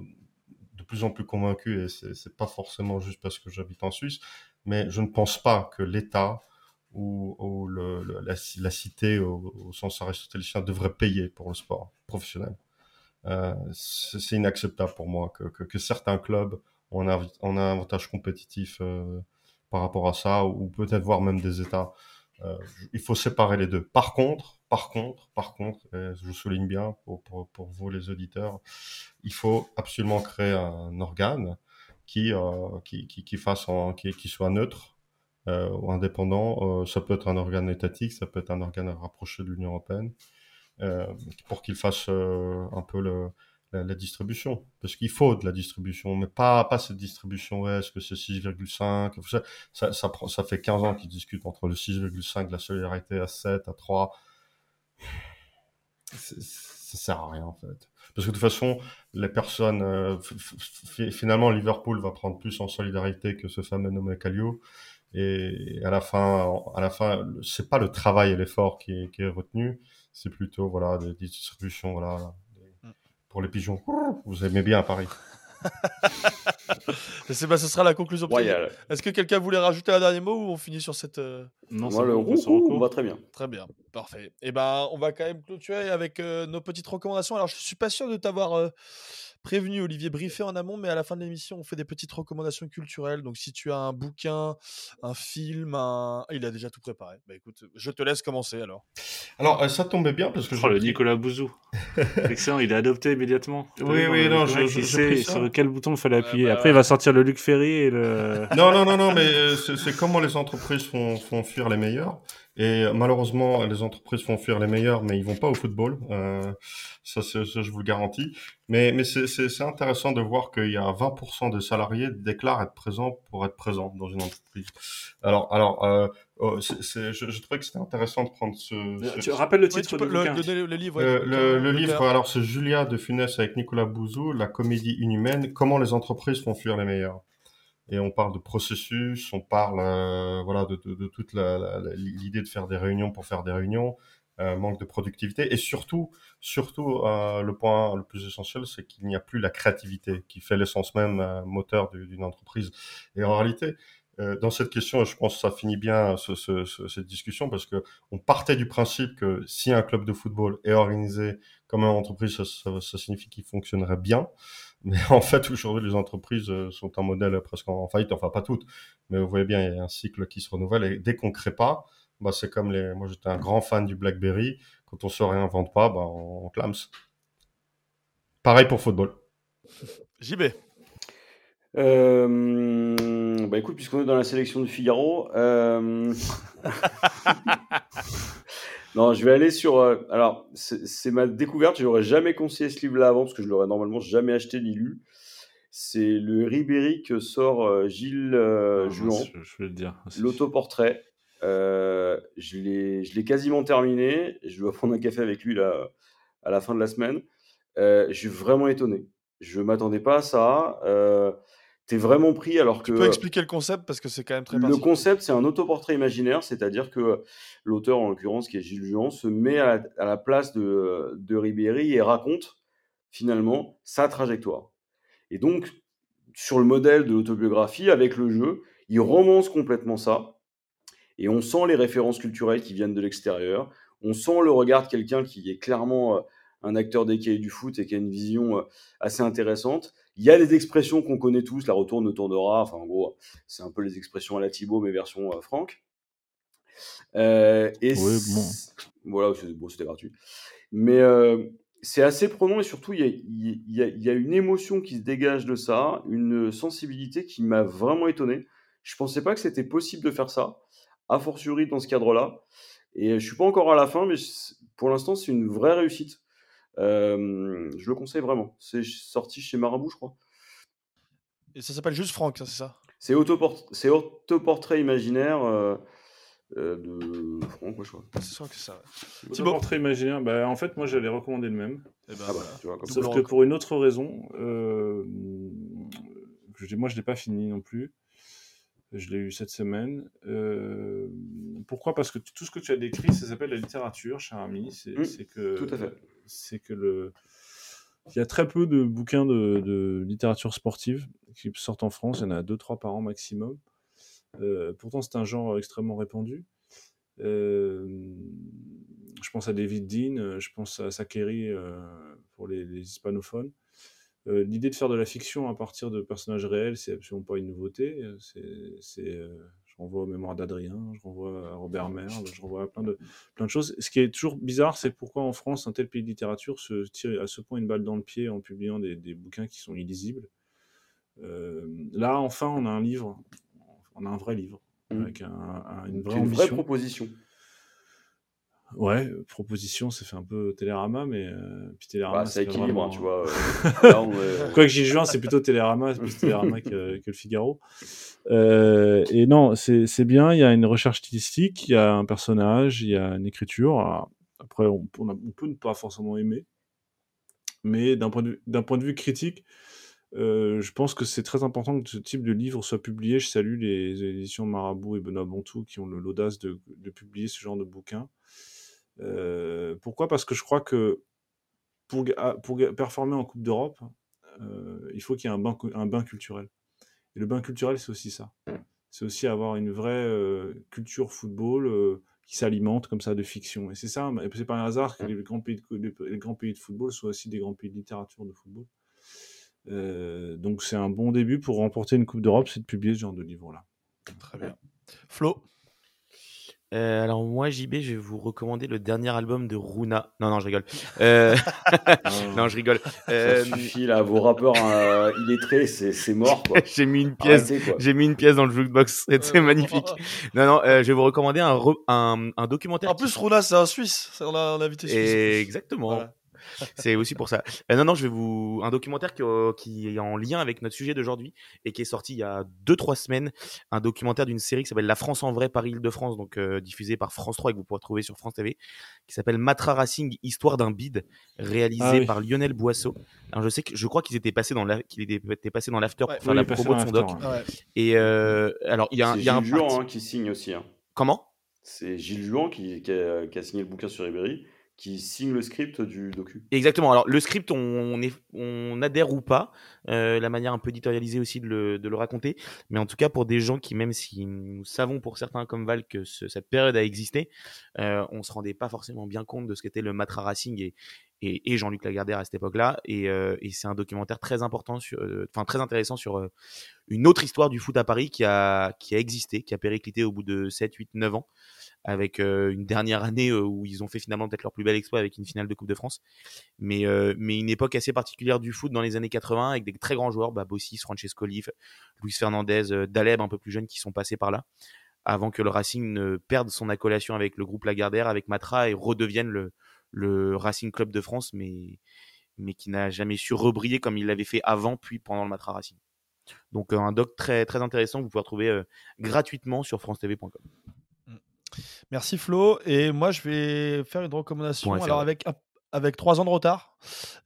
de plus en plus convaincu, et c'est pas forcément juste parce que j'habite en Suisse, mais je ne pense pas que l'État ou, ou la, cité au, au, sens aristotélicien devrait payer pour le sport professionnel. Euh, c'est inacceptable pour moi que, certains clubs ont un, avantage compétitif par rapport à ça, ou peut-être voir même des États. Euh, il faut séparer les deux. Par contre, Par contre, par contre, je souligne bien pour, pour, pour, vous les auditeurs, il faut absolument créer un organe qui, euh, qui, qui, qui, fasse qui, qui soit neutre euh, ou indépendant. Ça peut être un organe étatique, ça peut être un organe rapproché de l'Union européenne, pour qu'il fasse un peu le, la, distribution. Parce qu'il faut de la distribution, mais pas, pas cette distribution, ouais, est-ce que c'est 6,5 ça, ça, ça, ça, fait 15 ans qu'ils discutent entre le 6,5, la solidarité à 7, à 3 ça sert à rien en fait. Parce que de toute façon, les personnes, euh, finalement, Liverpool va prendre plus en solidarité que ce fameux nommé Calio. Et à la fin, à la fin, c'est pas le travail et l'effort qui est, retenu, c'est plutôt voilà des, des distributions voilà. Pour les pigeons. Vous aimez bien à Paris. c'est bah, ce sera la conclusion. Est-ce que quelqu'un voulait rajouter un dernier mot ou on finit sur cette euh... Non, Moi, le roux, on va très bien. Très bien, parfait. Et eh ben, on va quand même clôturer avec euh, nos petites recommandations. Alors, je suis pas sûr de t'avoir euh, prévenu, Olivier, briefé en amont, mais à la fin de l'émission, on fait des petites recommandations culturelles. Donc, si tu as un bouquin, un film, un... il a déjà tout préparé. Bah écoute, je te laisse commencer alors. Alors, euh, ça tombait bien parce que. Oh, le Nicolas Bouzou. Excellent, il est adopté immédiatement. Oui, oui, non, je, je, je sur quel bouton il fallait appuyer. bah, Après, il va sortir le Luc Ferry et le. Non, non, non, non, mais euh, c'est comment les entreprises font, font fuir les meilleurs. Et malheureusement, les entreprises font fuir les meilleurs, mais ils vont pas au football. Euh, ça, ça, je vous le garantis. Mais, mais c'est intéressant de voir qu'il y a 20% de salariés déclarent être présents pour être présents dans une entreprise. Alors, alors, euh, oh, c est, c est, je, je trouvais que c'était intéressant de prendre ce. ce tu rappelles le titre oui, du le, le, le, livre. Euh, le, le livre, alors c'est Julia de Funès avec Nicolas Bouzou, la comédie inhumaine. Comment les entreprises font fuir les meilleurs et on parle de processus, on parle euh, voilà de, de, de toute l'idée de faire des réunions pour faire des réunions, euh, manque de productivité et surtout surtout euh, le point le plus essentiel c'est qu'il n'y a plus la créativité qui fait l'essence même euh, moteur d'une entreprise et en réalité euh, dans cette question, je pense que ça finit bien ce, ce, ce, cette discussion parce que on partait du principe que si un club de football est organisé comme une entreprise, ça, ça, ça signifie qu'il fonctionnerait bien. Mais en fait, aujourd'hui, les entreprises euh, sont un modèle presque en faillite. Enfin, pas toutes, mais vous voyez bien, il y a un cycle qui se renouvelle. Et dès qu'on crée pas, bah, c'est comme les. Moi, j'étais un grand fan du BlackBerry. Quand on se réinvente pas, bah, on, on clame. Pareil pour football. JB. Euh, bah écoute, puisqu'on est dans la sélection de Figaro, euh... non, je vais aller sur. Euh, alors, c'est ma découverte. Je n'aurais jamais conseillé ce livre-là avant parce que je l'aurais normalement jamais acheté ni lu. C'est le Ribéry que sort euh, Gilles euh, ah, Juan. Je, je, vais le dire. L'autoportrait. Euh, je l'ai quasiment terminé. Je dois prendre un café avec lui là, à la fin de la semaine. je suis vraiment étonné. Je m'attendais pas à ça. Euh, t'es vraiment pris alors que. Tu peux expliquer le concept parce que c'est quand même très. Le concept, c'est un autoportrait imaginaire, c'est-à-dire que l'auteur, en l'occurrence, qui est Gilles Juan, se met à la, à la, place de, de Ribéry et raconte finalement sa trajectoire. Et donc, sur le modèle de l'autobiographie, avec le jeu, il romance complètement ça. Et on sent les références culturelles qui viennent de l'extérieur. On sent le regard de quelqu'un qui est clairement euh, un acteur d'écaille du foot et qui a une vision euh, assez intéressante. Il y a des expressions qu'on connaît tous, la retourne ne tournera, enfin en gros, c'est un peu les expressions à la Thibaut, mais version euh, Franck. Euh, et oui, bon. Voilà, c'était bon, gratuit. Mais euh, c'est assez prenant et surtout, il y, a, il, y a, il y, a, une émotion qui se dégage de ça, une sensibilité qui m'a vraiment étonné. Je pensais pas que c'était possible de faire ça, a fortiori dans ce cadre-là. Et je suis pas encore à la fin, mais pour l'instant, c'est une vraie réussite. Euh, je le conseille vraiment. C'est sorti chez Marabout, je crois. Et ça s'appelle juste Franck, c'est ça? C'est autoport autoportrait imaginaire euh, euh, de Franck, je crois. C'est sûr que c'est ça. Ouais. Autoportrait imaginaire, bah, en fait, moi j'allais recommander le même. Et ben, ah bah, tu vois, Sauf que pour une autre raison, euh, moi je l'ai pas fini non plus. Je l'ai eu cette semaine. Euh, pourquoi? Parce que tout ce que tu as décrit, ça s'appelle la littérature, cher ami. C'est mmh, que. Tout à fait. C'est que le. Il y a très peu de bouquins de, de, littérature sportive qui sortent en France. Il y en a deux, trois par an maximum. Euh, pourtant, c'est un genre extrêmement répandu. Euh, je pense à David Dean, je pense à Sakeri pour les, les hispanophones. Euh, l'idée de faire de la fiction à partir de personnages réels, c'est absolument pas une nouveauté. C'est, euh, Je renvoie aux mémoires d'Adrien, je renvoie à Robert Merle, je renvoie à plein de, plein de choses. Ce qui est toujours bizarre, c'est pourquoi en France, un tel pays de littérature se tire à ce point une balle dans le pied en publiant des, des bouquins qui sont illisibles. Euh, là, enfin, on a un livre, on a un vrai livre, Mmh. avec un- un- une vraie proposition. Ouais, euh, proposition, ça fait un peu Télérama, mais euh, puis Télérama, Bah, c'est équilibre, hein, tu vois. euh, là, on est- Quoique Gilles Juin, c'est plutôt Télérama, c'est plus Télérama que, que le Figaro. Euh, et non, c'est bien, il y a une recherche stylistique, il y a un personnage, il y a une écriture. Alors, après, on, on a- on peut ne pas forcément aimer, mais d'un point, de vue- d'un point de vue critique, euh, je pense que c'est très important que ce type de livre soit publié. Je salue les éditions Marabout et Benoît Bontou qui ont l'audace de, de publier ce genre de bouquin. Euh, pourquoi? Parce que je crois que pour, ah, pour performer en Coupe d'Europe, euh, il faut qu'il y ait un bain, cu- un bain culturel. Et le bain culturel, c'est aussi ça. C'est aussi avoir une vraie euh, culture football qui s'alimente comme ça de fiction. Et c'est ça, et c'est pas un hasard que les grands, pays de, les, les grands pays de football soient aussi des grands pays de littérature de football. Donc c'est un bon début pour remporter une Coupe d'Europe, c'est de publier ce genre de livre-là. Très bien. Flo? Euh, alors moi, JB, je vais vous recommander le dernier album de Runa. Non, non, je rigole. Euh, non, je rigole. Ça Euh, suffit là, vos rappeurs euh, illettrés, c'est c'est mort quoi. J'ai mis une pièce. Arrêtez quoi. J'ai mis une pièce dans le jukebox. C'est magnifique. Non, non, euh, je vais vous recommander un, re- un, un documentaire. En qui- plus, Runa, c'est un Suisse. C'est- On a un invité suisse. Et exactement. Voilà. C'est aussi pour ça. Euh, non, non, je vais vous un documentaire qui, euh, qui est en lien avec notre sujet d'aujourd'hui et qui est sorti il y a 2-3 semaines. Un documentaire d'une série qui s'appelle La France en vrai Paris-Île-de-France, donc euh, diffusé par France 3 et que vous pourrez trouver sur France TV, qui s'appelle Matra Racing, Histoire d'un bide, réalisé Ah oui. par Lionel Boisseau. Alors je sais que je crois qu'ils étaient passés dans la, qu'il était, passé dans l'after Ouais. pour faire Oui, la il est passé promo de dans son l'after, doc. Ouais. Et euh, alors il y a, un- y a un Gilles Juan parti- hein, qui signe aussi. hein. Comment? C'est Gilles Juan qui, qui a, qui a signé le bouquin sur Ribéry, qui signe le script du docu. Exactement. Alors, le script, on, est, on adhère ou pas, euh, la manière un peu éditorialisée aussi de le, de le raconter. Mais en tout cas, pour des gens qui, même si nous savons pour certains comme Val que ce- cette période a existé, euh, on se rendait pas forcément bien compte de ce qu'était le Matra Racing et, et, Jean-Luc Lagardère à cette époque-là. Et, euh, et c'est un documentaire très important, euh, enfin très intéressant sur euh, une autre histoire du foot à Paris qui a, qui a existé, qui a périclité au bout de 7, 8, 9 ans avec une dernière année où ils ont fait finalement peut-être leur plus bel exploit avec une finale de Coupe de France. Mais, mais une époque assez particulière du foot dans les années 80 avec des très grands joueurs, bah, Bossis, Francescoli, Luis Fernandez, Daleb un peu plus jeunes qui sont passés par là avant que le Racing ne perde son accolation avec le groupe Lagardère, avec Matra et redevienne le, le Racing Club de France, mais, mais qui n'a jamais su rebriller comme il l'avait fait avant puis pendant le Matra Racing. Donc euh, un doc très, très intéressant que vous pouvez retrouver euh, gratuitement sur francetv.com. Merci Flo. Et moi, je vais faire une recommandation. Alors, avec, avec trois ans de retard,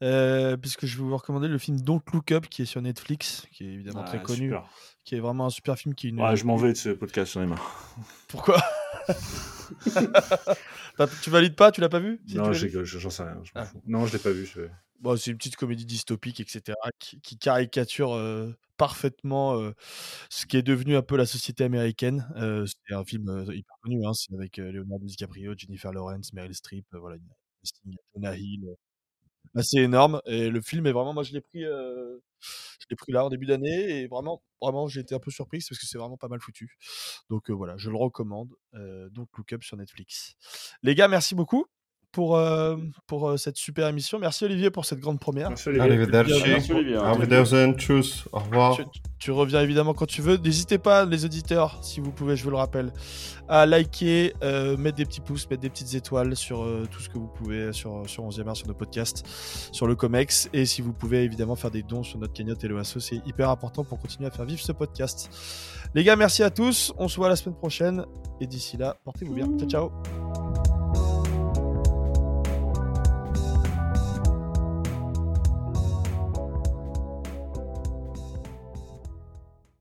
euh, puisque je vais vous recommander le film Don't Look Up qui est sur Netflix, qui est évidemment très Ah, connu, super. qui est vraiment un super film. Qui est une... Ouais, je m'en vais de ce podcast, j'en ai marre. Pourquoi? Tu valides pas Tu l'as pas vu? Si, non, j'en sais rien. je Ah. fous. Non, je l'ai pas vu. je- Bon, c'est une petite comédie dystopique, etc., qui, qui caricature euh, parfaitement euh, ce qui est devenu un peu la société américaine. Euh, c'est un film euh, hyper connu, hein, c'est avec euh, Leonardo DiCaprio, Jennifer Lawrence, Meryl Streep, euh, voilà, Jonah Hill, euh, assez énorme. Et le film est vraiment, moi je l'ai pris, euh, je l'ai pris là en début d'année et vraiment, vraiment, j'ai été un peu surpris parce que c'est vraiment pas mal foutu. Donc voilà, je le recommande. Donc Look Up sur Netflix. Les gars, merci beaucoup pour, euh, pour euh, cette super émission. Merci Olivier pour cette grande première. Merci, Olivier. Arrivederci. Merci, Olivier. Arrivederci, tchuss. Au revoir. Tu, tu reviens évidemment quand tu veux. N'hésitez pas, les auditeurs, si vous pouvez, je vous le rappelle, à liker, euh, mettre des petits pouces, mettre des petites étoiles sur euh, tout ce que vous pouvez sur, sur 11e art, sur nos podcasts, sur le COMEX. Et si vous pouvez évidemment faire des dons sur notre cagnotte et le asso, c'est hyper important pour continuer à faire vivre ce podcast. Les gars, merci à tous. On se voit la semaine prochaine. Et d'ici là, portez-vous bien. Ciao, ciao.